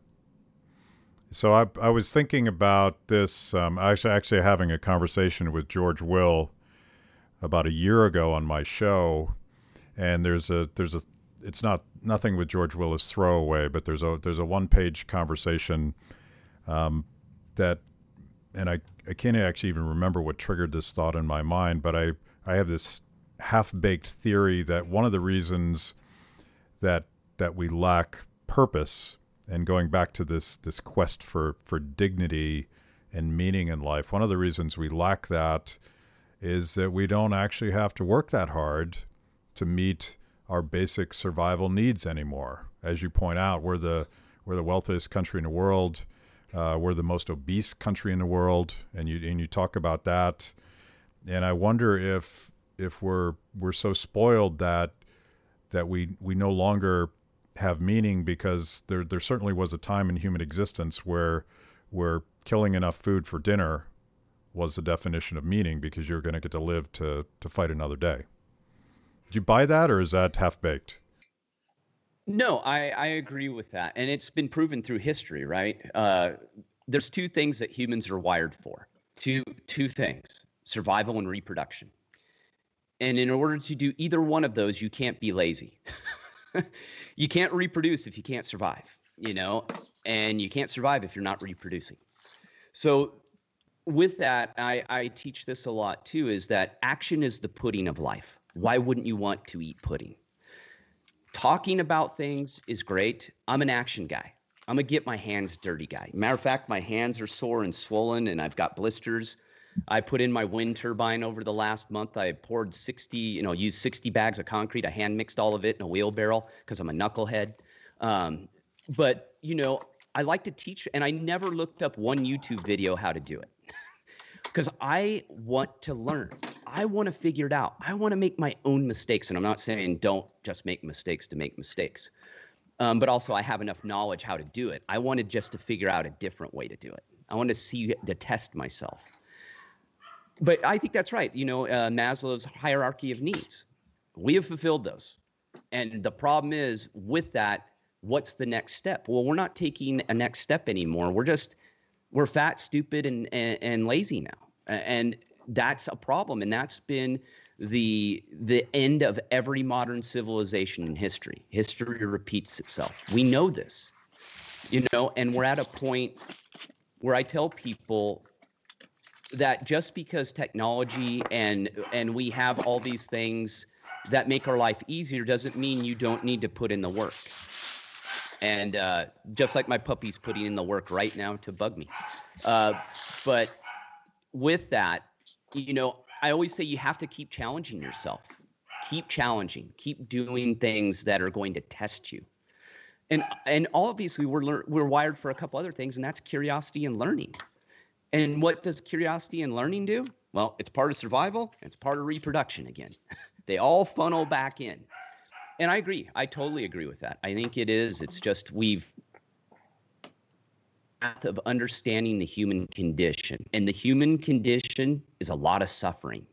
So I, I was thinking about this. Um, I was actually having a conversation with George Will about a year ago on my show, and there's a there's a it's not nothing with George Willis throwaway, but there's a there's a one page conversation um, that, and I I can't actually even remember what triggered this thought in my mind, but I I have this half baked theory that one of the reasons that that we lack purpose and going back to this this quest for for dignity and meaning in life, one of the reasons we lack that is that we don't actually have to work that hard to meet our basic survival needs anymore. As you point out, we're the we're the wealthiest country in the world. Uh, we're the most obese country in the world, and you and you talk about that. And I wonder if if we're we're so spoiled that that we we no longer have meaning because there there certainly was a time in human existence where where killing enough food for dinner was the definition of meaning because you're going to get to live to to fight another day. Do you buy that, or is that half baked? No, I, I agree with that, and it's been proven through history, right? Uh, there's two things that humans are wired for. Two two things: survival and reproduction. And in order to do either one of those, you can't be lazy. you can't reproduce if you can't survive, you know, and you can't survive if you're not reproducing. So with that, I, I teach this a lot too, is that action is the pudding of life why wouldn't you want to eat pudding? Talking about things is great. I'm an action guy. I'm a get my hands dirty guy. Matter of fact, my hands are sore and swollen, and I've got blisters. I put in my wind turbine over the last month. I poured 60, you know, used 60 bags of concrete. I hand mixed all of it in a wheelbarrow because I'm a knucklehead. Um, but you know, I like to teach, and I never looked up one YouTube video how to do it because I want to learn. I want to figure it out. I want to make my own mistakes. And I'm not saying don't just make mistakes to make mistakes, um, but also I have enough knowledge how to do it. I wanted just to figure out a different way to do it. I want to see, to test myself. But I think that's right. You know, uh, Maslow's hierarchy of needs. We have fulfilled those. And the problem is with that, what's the next step? Well, we're not taking a next step anymore. We're just, we're fat, stupid, and, and, and lazy now. And that's a problem and that's been the the end of every modern civilization in history. History repeats itself. We know this you know and we're at a point where i tell people that just because technology and and we have all these things that make our life easier doesn't mean you don't need to put in the work. And uh, just like my puppy's putting in the work right now to bug me. Uh, but with that you know, I always say you have to keep challenging yourself. Keep challenging. Keep doing things that are going to test you. And and obviously we're lear- we're wired for a couple other things, and that's curiosity and learning. And what does curiosity and learning do? Well, it's part of survival. It's part of reproduction again. they all funnel back in. And I agree. I totally agree with that. I think it is. It's just we've path of understanding the human condition. And the human condition is a lot of suffering.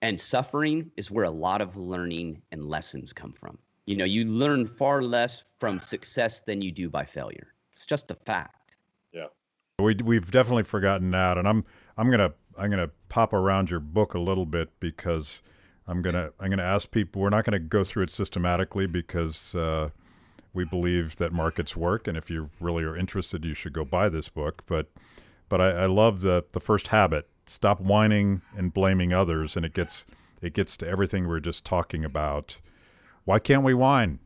And suffering is where a lot of learning and lessons come from. You know, you learn far less from success than you do by failure. It's just a fact. Yeah. We we've definitely forgotten that and I'm I'm going to I'm going to pop around your book a little bit because I'm going to I'm going to ask people we're not going to go through it systematically because uh, we believe that markets work, and if you really are interested, you should go buy this book. But but I, I love the the first habit: stop whining and blaming others, and it gets it gets to everything we we're just talking about. Why can't we whine?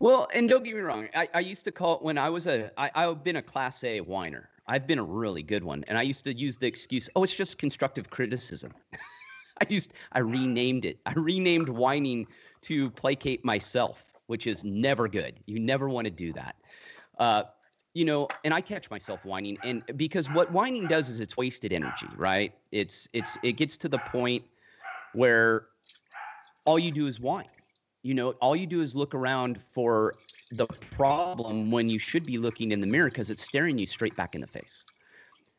Well, and don't get me wrong, I, I used to call it when I was a I, I've been a class A whiner. I've been a really good one, and I used to use the excuse, "Oh, it's just constructive criticism." I used I renamed it. I renamed whining to placate myself, which is never good. You never want to do that. Uh, you know, and I catch myself whining, and because what whining does is it's wasted energy, right? It's it's it gets to the point where all you do is whine. You know, all you do is look around for the problem when you should be looking in the mirror because it's staring you straight back in the face.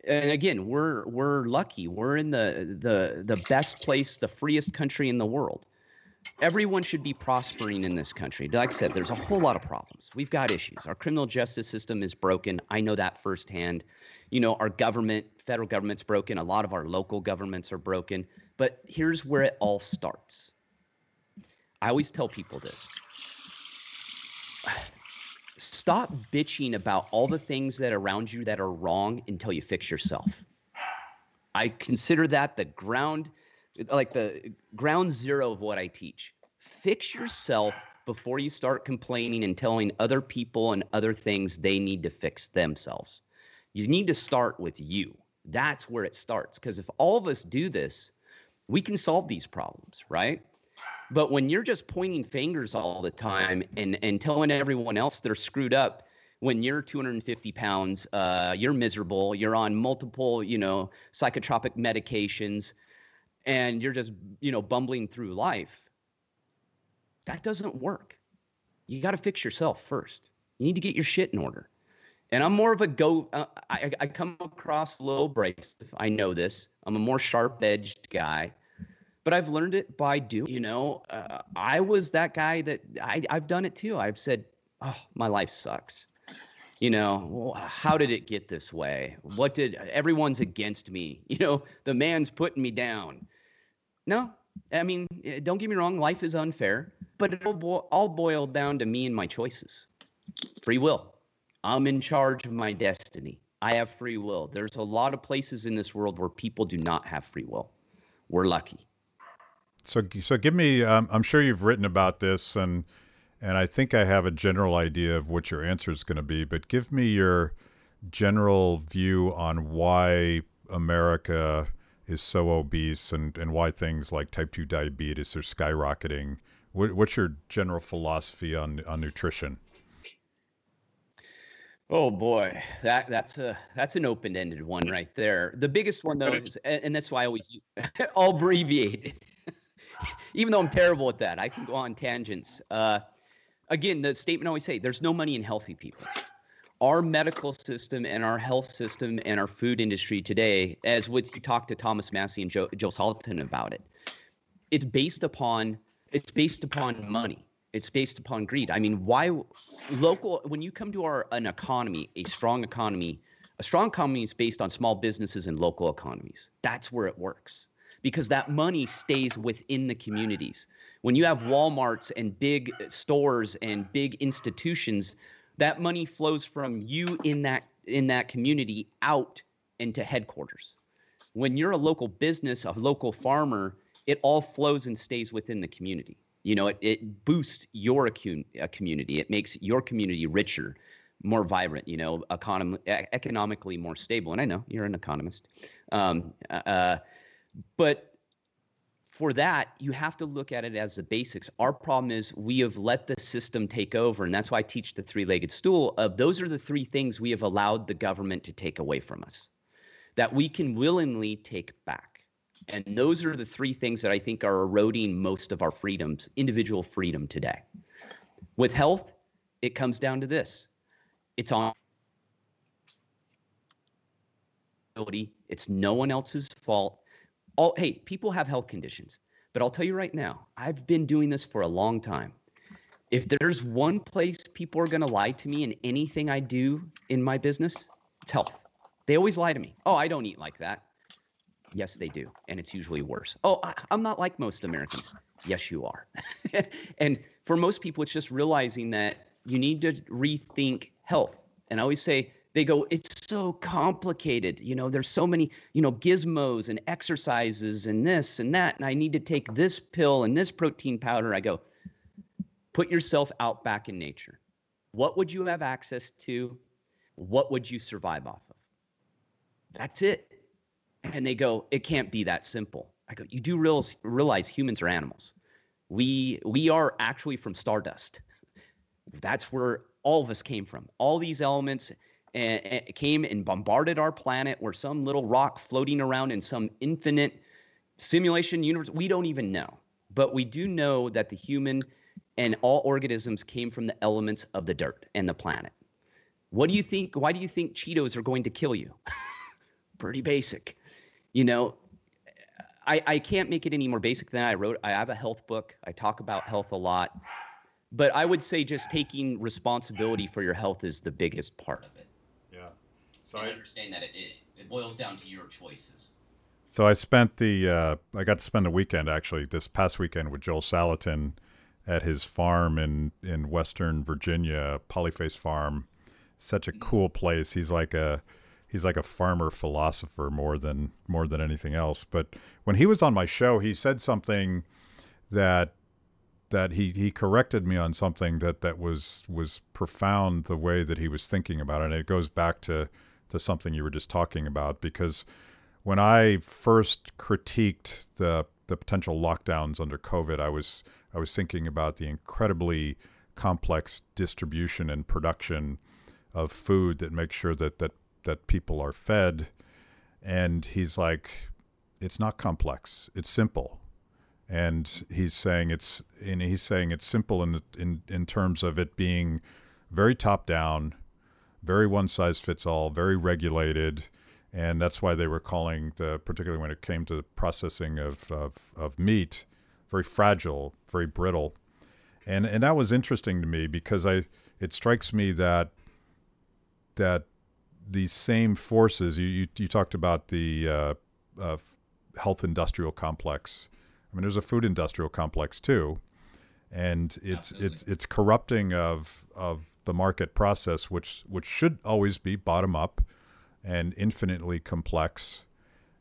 And again, we're we're lucky. We're in the the the best place, the freest country in the world everyone should be prospering in this country. Like I said, there's a whole lot of problems. We've got issues. Our criminal justice system is broken. I know that firsthand. You know, our government, federal government's broken. A lot of our local governments are broken. But here's where it all starts. I always tell people this. Stop bitching about all the things that around you that are wrong until you fix yourself. I consider that the ground like the ground zero of what I teach. Fix yourself before you start complaining and telling other people and other things they need to fix themselves. You need to start with you. That's where it starts. Because if all of us do this, we can solve these problems, right? But when you're just pointing fingers all the time and, and telling everyone else they're screwed up, when you're 250 pounds, uh, you're miserable, you're on multiple, you know, psychotropic medications, and you're just you know bumbling through life that doesn't work. You got to fix yourself first. You need to get your shit in order. And i'm more of a go uh, I, I come across a little abrasive i know this. I'm a more sharp edged guy but i've learned it by doing you know? Uh, i was that guy that I, i've done it too. I've said oh my life sucks you know how did it get this way? What did everyone's against me you know the man's putting me down. No i mean eh, don't get me wrong life is unfair but it all, boiled down to me and my choices. Free will. I'm in charge of my destiny. I have free will. There's a lot of places in this world where people do not have free will. We're lucky. So so give me um, i'm sure you've written about this and and I think I have a general idea of what your answer is going to be, but give me your general view on why America is so obese and, and why things like type 2 diabetes are skyrocketing. What, what's your general philosophy on, on nutrition? Oh boy, that that's a that's an open-ended one right there. The biggest one though is, and that's why I always abbreviate. Even though I'm terrible at that, I can go on tangents. Uh, again, the statement I always say there's no money in healthy people. Our medical system and our health system and our food industry today, as with you talk to Thomas Massie and Joe, Joe Salatin about it, it's based upon it's based upon money. It's based upon greed. I mean, why local when you come to our an economy, a strong economy, a strong economy is based on small businesses and local economies. That's where it works because that money stays within the communities when you have Walmarts and big stores and big institutions, that money flows from you in that in that community out into headquarters. When you're a local business, a local farmer, it all flows and stays within the community. You know, it, it boosts your uh, community. It makes your community richer, more vibrant. You know, econom- economically more stable. And I know you're an economist, um, uh, but for that, you have to look at it as the basics. Our problem is we have let the system take over, and that's why I teach the three-legged stool. Of those are the three things we have allowed the government to take away from us, that we can willingly take back. And those are the three things that I think are eroding most of our freedoms, individual freedom today. With health, it comes down to this: it's on. It's no one else's fault all hey, people have health conditions, but I'll tell you right now, I've been doing this for a long time. If there's one place people are going to lie to me in anything I do in my business, it's health. They always lie to me. Oh, I don't eat like that. Yes, they do. And it's usually worse. Oh, I, am not like most Americans. Yes, you are. and for most people, it's just realizing that you need to rethink health. And I always say, they go, it's so complicated. You know, there's so many, you know, gizmos and exercises and this and that. And I need to take this pill and this protein powder. I go, put yourself out back in nature. What would you have access to? What would you survive off of? That's it. And they go, it can't be that simple. I go, you do realize, realize humans are animals. We we are actually from stardust. That's where all of us came from. All these elements and, and came and bombarded our planet. We're some little rock floating around in some infinite simulation universe. We don't even know, but we do know that the human and all organisms came from the elements of the dirt and the planet. What do you think? Why do you think Cheetos are going to kill you? Pretty basic. You know, I, I can't make it any more basic than I wrote. I have a health book. I talk about health a lot. But I would say just taking responsibility for your health is the biggest part of it. Yeah. So I understand that it, it, it boils down to your choices. So I spent the uh, I got to spend a weekend actually this past weekend with Joel Salatin at his farm in in Western Virginia, Polyface Farm. Such a cool place. He's like a he's like a farmer philosopher more than more than anything else. But when he was on my show, he said something that that he, he corrected me on something that, that was was profound the way that he was thinking about it. And it goes back to, to something you were just talking about because when I first critiqued the the potential lockdowns under COVID, I was I was thinking about the incredibly complex distribution and production of food that makes sure that that that people are fed. And he's like, it's not complex. It's simple. And he's saying it's and he's saying it's simple in in in terms of it being very top down, very one size fits all, very regulated and that's why they were calling the particularly when it came to the processing of, of, of meat very fragile very brittle and and that was interesting to me because i it strikes me that that these same forces you you, you talked about the uh, uh, health industrial complex i mean there's a food industrial complex too and it's Absolutely. it's it's corrupting of of the market process which which should always be bottom up and infinitely complex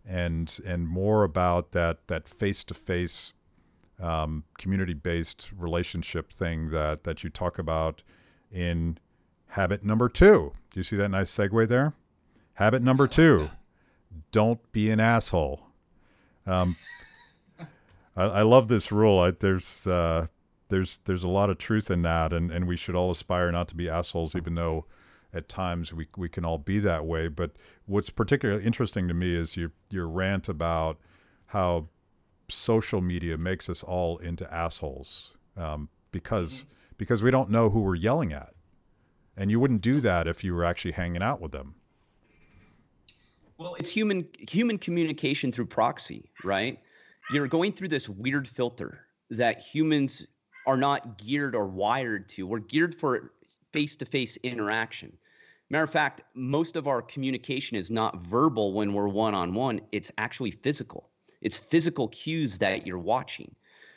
and and more about that that face to face community based relationship thing that that you talk about in habit number two. Do you see that nice segue there? Habit number two: don't be an asshole. Um, I, I, love this rule. I, there's uh, there's there's a lot of truth in that, and and we should all aspire not to be assholes, even though at times we we can all be that way. But what's particularly interesting to me is your your rant about how social media makes us all into assholes um, because mm-hmm. because we don't know who we're yelling at, and you wouldn't do that if you were actually hanging out with them. Well, it's human human communication through proxy, right? You're going through this weird filter that humans are not geared or wired to. We're geared for face to face interaction. Matter of fact, most of our communication is not verbal when we're one on one, it's actually physical. It's physical cues that you're watching.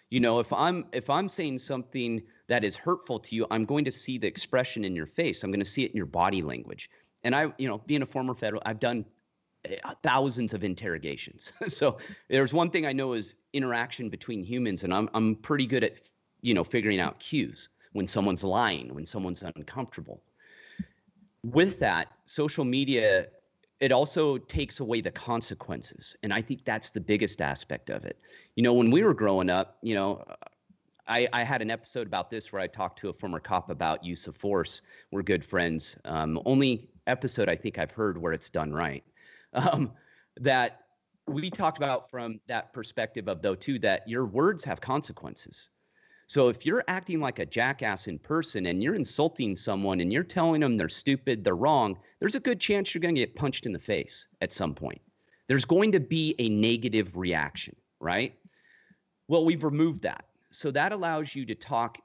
You know, if I'm if I'm saying something that is hurtful to you, I'm going to see the expression in your face. I'm going to see it in your body language. And I, you know, being a former federal, I've done eh, thousands of interrogations. so there's one thing I know is interaction between humans, and I'm I'm pretty good at you know figuring out cues when someone's lying, when someone's uncomfortable. With that, social media, it also takes away the consequences. And I think that's the biggest aspect of it. You know, when we were growing up, you know, I, I, had an episode about this where I talked to a former cop about use of force. We're good friends. Um, only episode I think I've heard where it's done right. Um, that we talked about from that perspective of though too that your words have consequences. So if you're acting like a jackass in person and you're insulting someone and you're telling them they're stupid, they're wrong, there's a good chance you're going to get punched in the face at some point. There's going to be a negative reaction, right? Well, we've removed that. So that allows you to talk,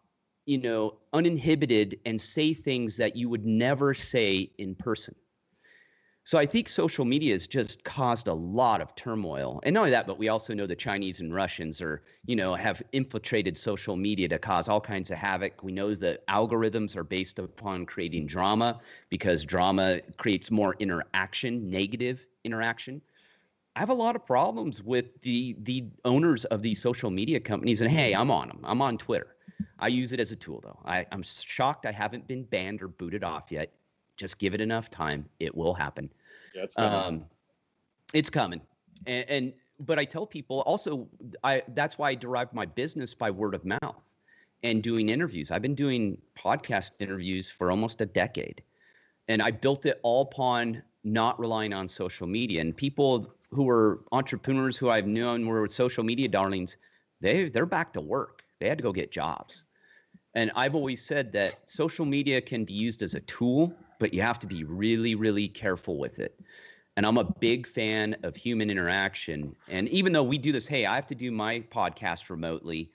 you know, uninhibited and say things that you would never say in person. So I think social media has just caused a lot of turmoil. And not only that, but we also know the Chinese and Russians are, you know, have infiltrated social media to cause all kinds of havoc. We know that algorithms are based upon creating drama because drama creates more interaction, negative interaction. I have a lot of problems with the the owners of these social media companies. And hey, I'm on them. I'm on Twitter. I use it as a tool though. I, I'm shocked I haven't been banned or booted off yet. Just give it enough time; it will happen. Yeah, it's coming. Um, it's coming, and, and but I tell people also, I that's why I derived my business by word of mouth and doing interviews. I've been doing podcast interviews for almost a decade. And I built it all upon not relying on social media. And people who were entrepreneurs who I've known were social media darlings, they they're back to work. They had to go get jobs. And I've always said that social media can be used as a tool, but you have to be really, really careful with it. And I'm a big fan of human interaction. And even though we do this, hey, I have to do my podcast remotely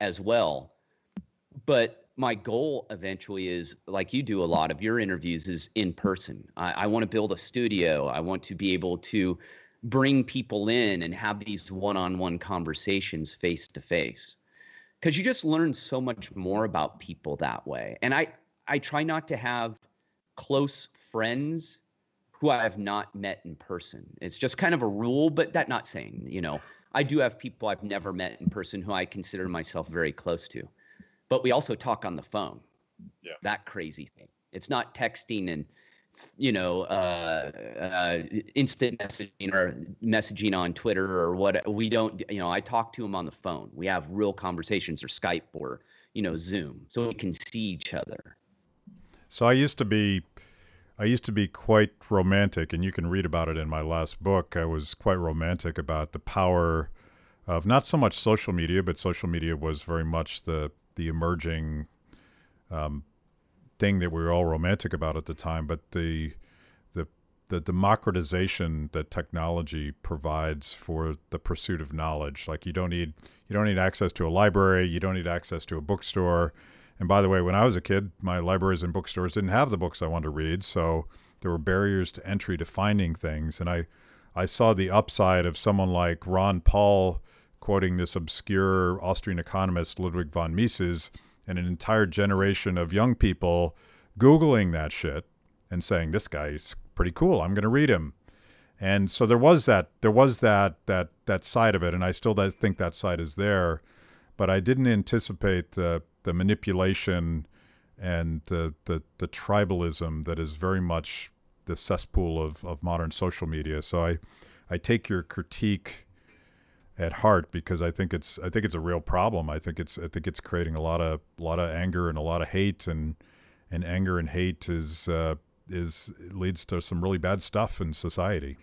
as well. But my goal eventually is like you do a lot of your interviews is in person. I, I want to build a studio. I want to be able to bring people in and have these one-on-one conversations face to face because you just learn so much more about people that way and i i try not to have close friends who i have not met in person it's just kind of a rule but that not saying you know i do have people i've never met in person who i consider myself very close to but we also talk on the phone Yeah. that crazy thing it's not texting and you know, uh, uh, instant messaging or messaging on Twitter or what. We don't, you know, I talk to them on the phone. We have real conversations or Skype or, you know, Zoom so we can see each other. So I used to be, I used to be quite romantic, and you can read about it in my last book. I was quite romantic about the power of not so much social media, but social media was very much the the emerging um, thing that we were all romantic about at the time, but the the the democratization that technology provides for the pursuit of knowledge. Like you don't need you don't need access to a library, you don't need access to a bookstore. And by the way, when I was a kid, my libraries and bookstores didn't have the books I wanted to read, so there were barriers to entry to finding things. And I I saw the upside of someone like Ron Paul quoting this obscure Austrian economist Ludwig von Mises and an entire generation of young people Googling that shit and saying, this guy's pretty cool. I'm going to read him. And so there was that, there was that, that, that side of it. And I still think that side is there, but I didn't anticipate the, the manipulation and the, the, the tribalism that is very much the cesspool of, of modern social media. So I, I take your critique at heart because I think it's I think it's a real problem. I think it's I think it's creating a lot of a lot of anger and a lot of hate and and anger and hate is uh, is leads to some really bad stuff in society.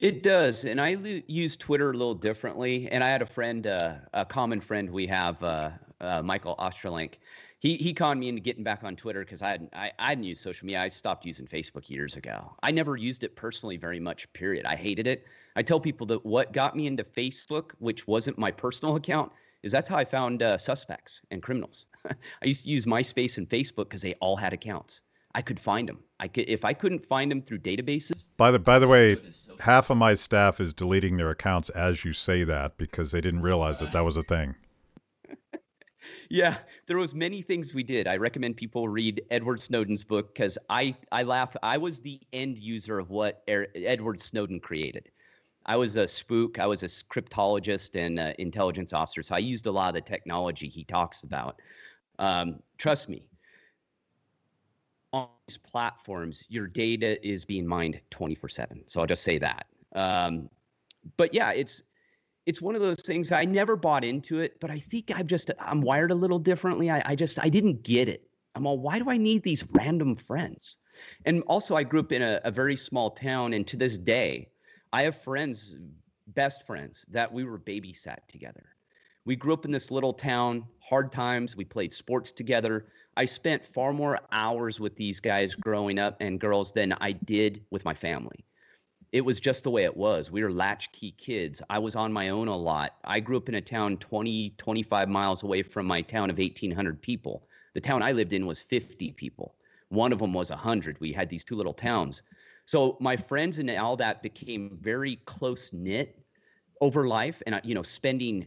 It does, and I l- use Twitter a little differently. And I had a friend, uh, a common friend we have, uh, uh, Michael Ostrolenk. He he conned me into getting back on Twitter because I hadn't I, I hadn't used social media. I stopped using Facebook years ago. I never used it personally very much. Period. I hated it. I tell people that what got me into Facebook, which wasn't my personal account, is that's how I found uh, suspects and criminals. I used to use MySpace and Facebook because they all had accounts. I could find them. I could if I couldn't find them through databases. By the by the way, Good as social- half of my staff is deleting their accounts as you say that because they didn't realize that that was a thing. Yeah, there was many things we did. I recommend people read Edward Snowden's book because I I laugh. I was the end user of what er, Edward Snowden created. I was a spook. I was a cryptologist and uh, intelligence officer, so I used a lot of the technology he talks about. Um, trust me, platforms, your data is being mined 24/7. So I'll just say that. Um, but yeah, it's it's one of those things I never bought into it, but I think I'm just I'm wired a little differently. I, I just I didn't get it. I'm all why do I need these random friends? And also I grew up in a, a very small town, and to this day, I have friends, best friends, that we were babysat together. We grew up in this little town, hard times. We played sports together. I spent far more hours with these guys growing up and girls than I did with my family it was just the way it was. We were latchkey kids. I was on my own a lot. I grew up in a town 20, 25 miles away from my town of 1,800 people. The town I lived in was 50 people. One of them was 100. We had these two little towns. So my friends and all that became very close knit over life. And, uh, you know, spending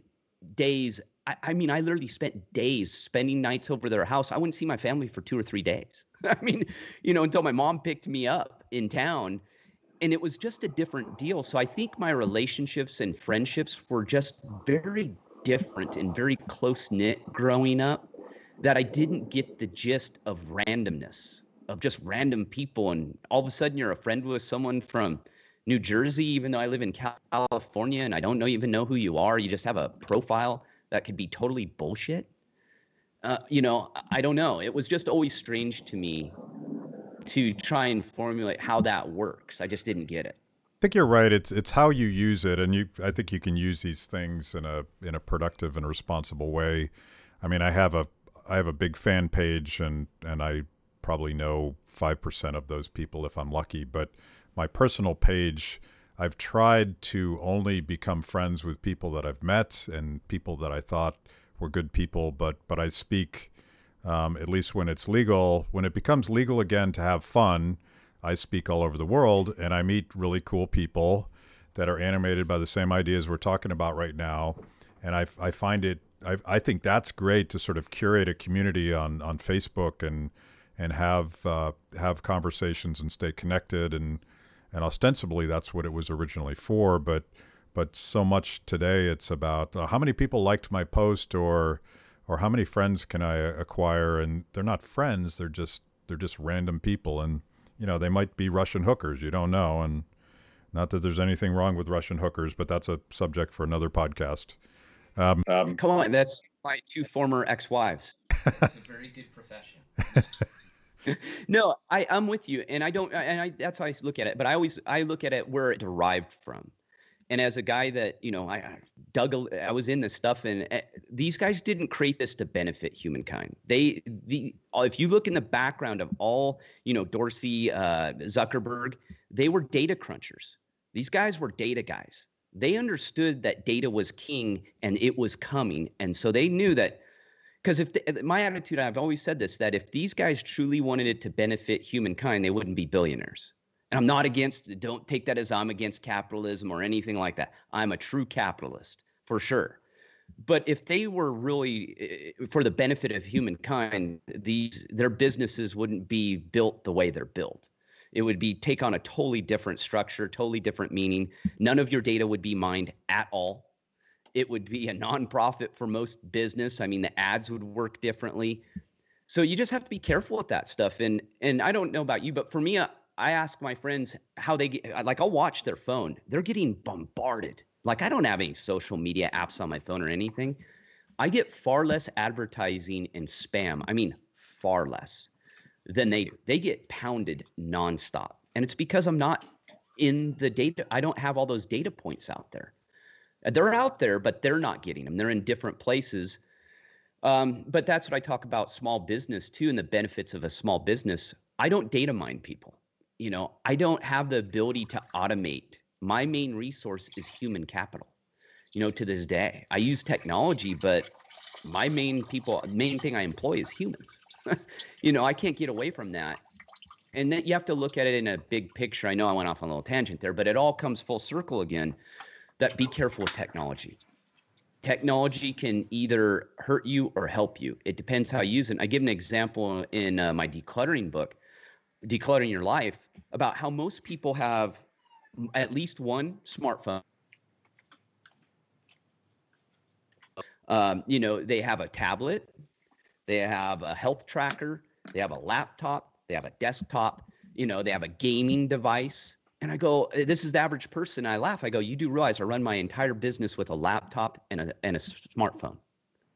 days. I, I mean, I literally spent days spending nights over their house. I wouldn't see my family for two or three days. I mean, you know, until my mom picked me up in town and it was just a different deal. So I think my relationships and friendships were just very different and very close knit growing up that I didn't get the gist of randomness of just random people and all of a sudden you're a friend with someone from New Jersey even though I live in California and I don't know even know who you are you just have a profile that could be totally bullshit uh, you know I- don't know it was just always strange to me to try and formulate how that works. I just didn't get it. I think you're right. It's it's how you use it, and you. I think you can use these things in a in a productive and responsible way. I mean, I have a I have a big fan page, and and I probably know five percent of those people if I'm lucky. But my personal page, I've tried to only become friends with people that I've met and people that I thought were good people. But but I speak, um, at least when it's legal. When it becomes legal again to have fun I speak all over the world and I meet really cool people that are animated by the same ideas we're talking about right now. And I, I find it, I, I think that's great to sort of curate a community on, on Facebook and, and have, uh, have conversations and stay connected. And, and ostensibly that's what it was originally for. But, but so much today it's about uh, how many people liked my post or, or how many friends can I acquire? And they're not friends. They're just, they're just random people. And, you know, they might be Russian hookers. You don't know. And not that there's anything wrong with Russian hookers, but that's a subject for another podcast. Um, um, Come on, that's my two former ex-wives. it's a very good profession. no, I, I'm with you, and I don't, and I, that's how I look at it. But I always, I look at it where it derived from. And as a guy that you know i dug a, i was in this stuff and uh, these guys didn't create this to benefit humankind. They the if you look in the background of all you know dorsey uh, zuckerberg they were data crunchers. These guys were data guys. They understood that data was king and it was coming and so they knew that because if the, my attitude i've always said this that if these guys truly wanted it to benefit humankind they wouldn't be billionaires and I'm not against, don't take that as I'm against capitalism or anything like that. I'm a true capitalist for sure. But if they were really eh, for the benefit of humankind, these their businesses wouldn't be built the way they're built. It would be take on a totally different structure, totally different meaning. None of your data would be mined at all. It would be a nonprofit for most business. I mean, the ads would work differently. So you just have to be careful with that stuff. And and I don't know about you, but for me, uh, I ask my friends how they get, uh, like, I'll watch their phone. They're getting bombarded. Like, I don't have any social media apps on my phone or anything. I get far less advertising and spam. I mean, far less than they do. They get pounded nonstop. And it's because I'm not in the data. I don't have all those data points out there. They're out there, but they're not getting them. They're in different places. Um, but that's what I talk about small business too, and the benefits of a small business. I don't data mine people you know, I don't have the ability to automate. My main resource is human capital. You know, to this day, I use technology, but my main people, main thing I employ is humans. you know, I can't get away from that. And then you have to look at it in a big picture. I know I went off on a little tangent there, but it all comes full circle again. That be careful with technology. Technology can either hurt you or help you. It depends how you use it. I give an example in uh, my decluttering book decluttering your life about how most people have at least one smartphone. Um, you know, they have a tablet, they have a health tracker, they have a laptop, they have a desktop, you know, they have a gaming device. And I go, this is the average person. I laugh. I go, you do realize I run my entire business with a laptop and a and a smartphone,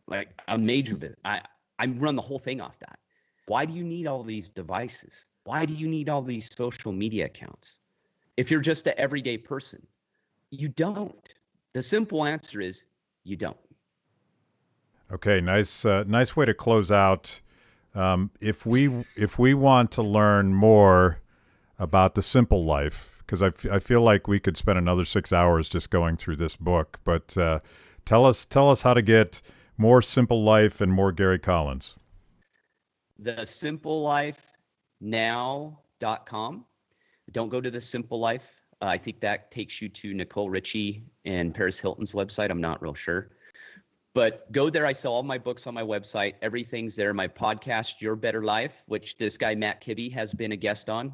like a major business. I I run the whole thing off that. Why do you need all these devices? Why do you need all these social media accounts? If you're just an everyday person, you don't. The simple answer is you don't. Okay, nice, uh, nice way to close out. Um, if we if we want to learn more about the simple life, because I, f- I feel like we could spend another six hours just going through this book, but uh, tell us tell us how to get more simple life and more Gary Collins. The simple life now.com. Don't go to the Simple Life. Uh, I think that takes you to Nicole Richie and Paris Hilton's website. I'm not real sure. But go there. I sell all my books on my website. Everything's there. My podcast, Your Better Life, which this guy, Matt Kibbe, has been a guest on.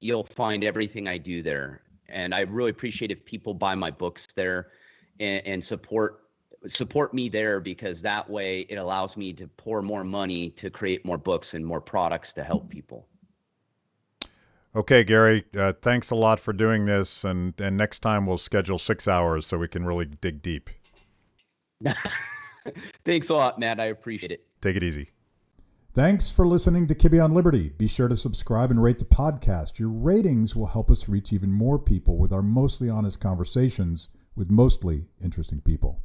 You'll find everything I do there. And I really appreciate if people buy my books there and, and support support me there because that way it allows me to pour more money to create more books and more products to help people. Okay, Gary, uh, thanks a lot for doing this. And, and next time we'll schedule six hours so we can really dig deep. thanks a lot, Matt. I appreciate it. Take it easy. Thanks for listening to Kibbe on Liberty. Be sure to subscribe and rate the podcast. Your ratings will help us reach even more people with our mostly honest conversations with mostly interesting people.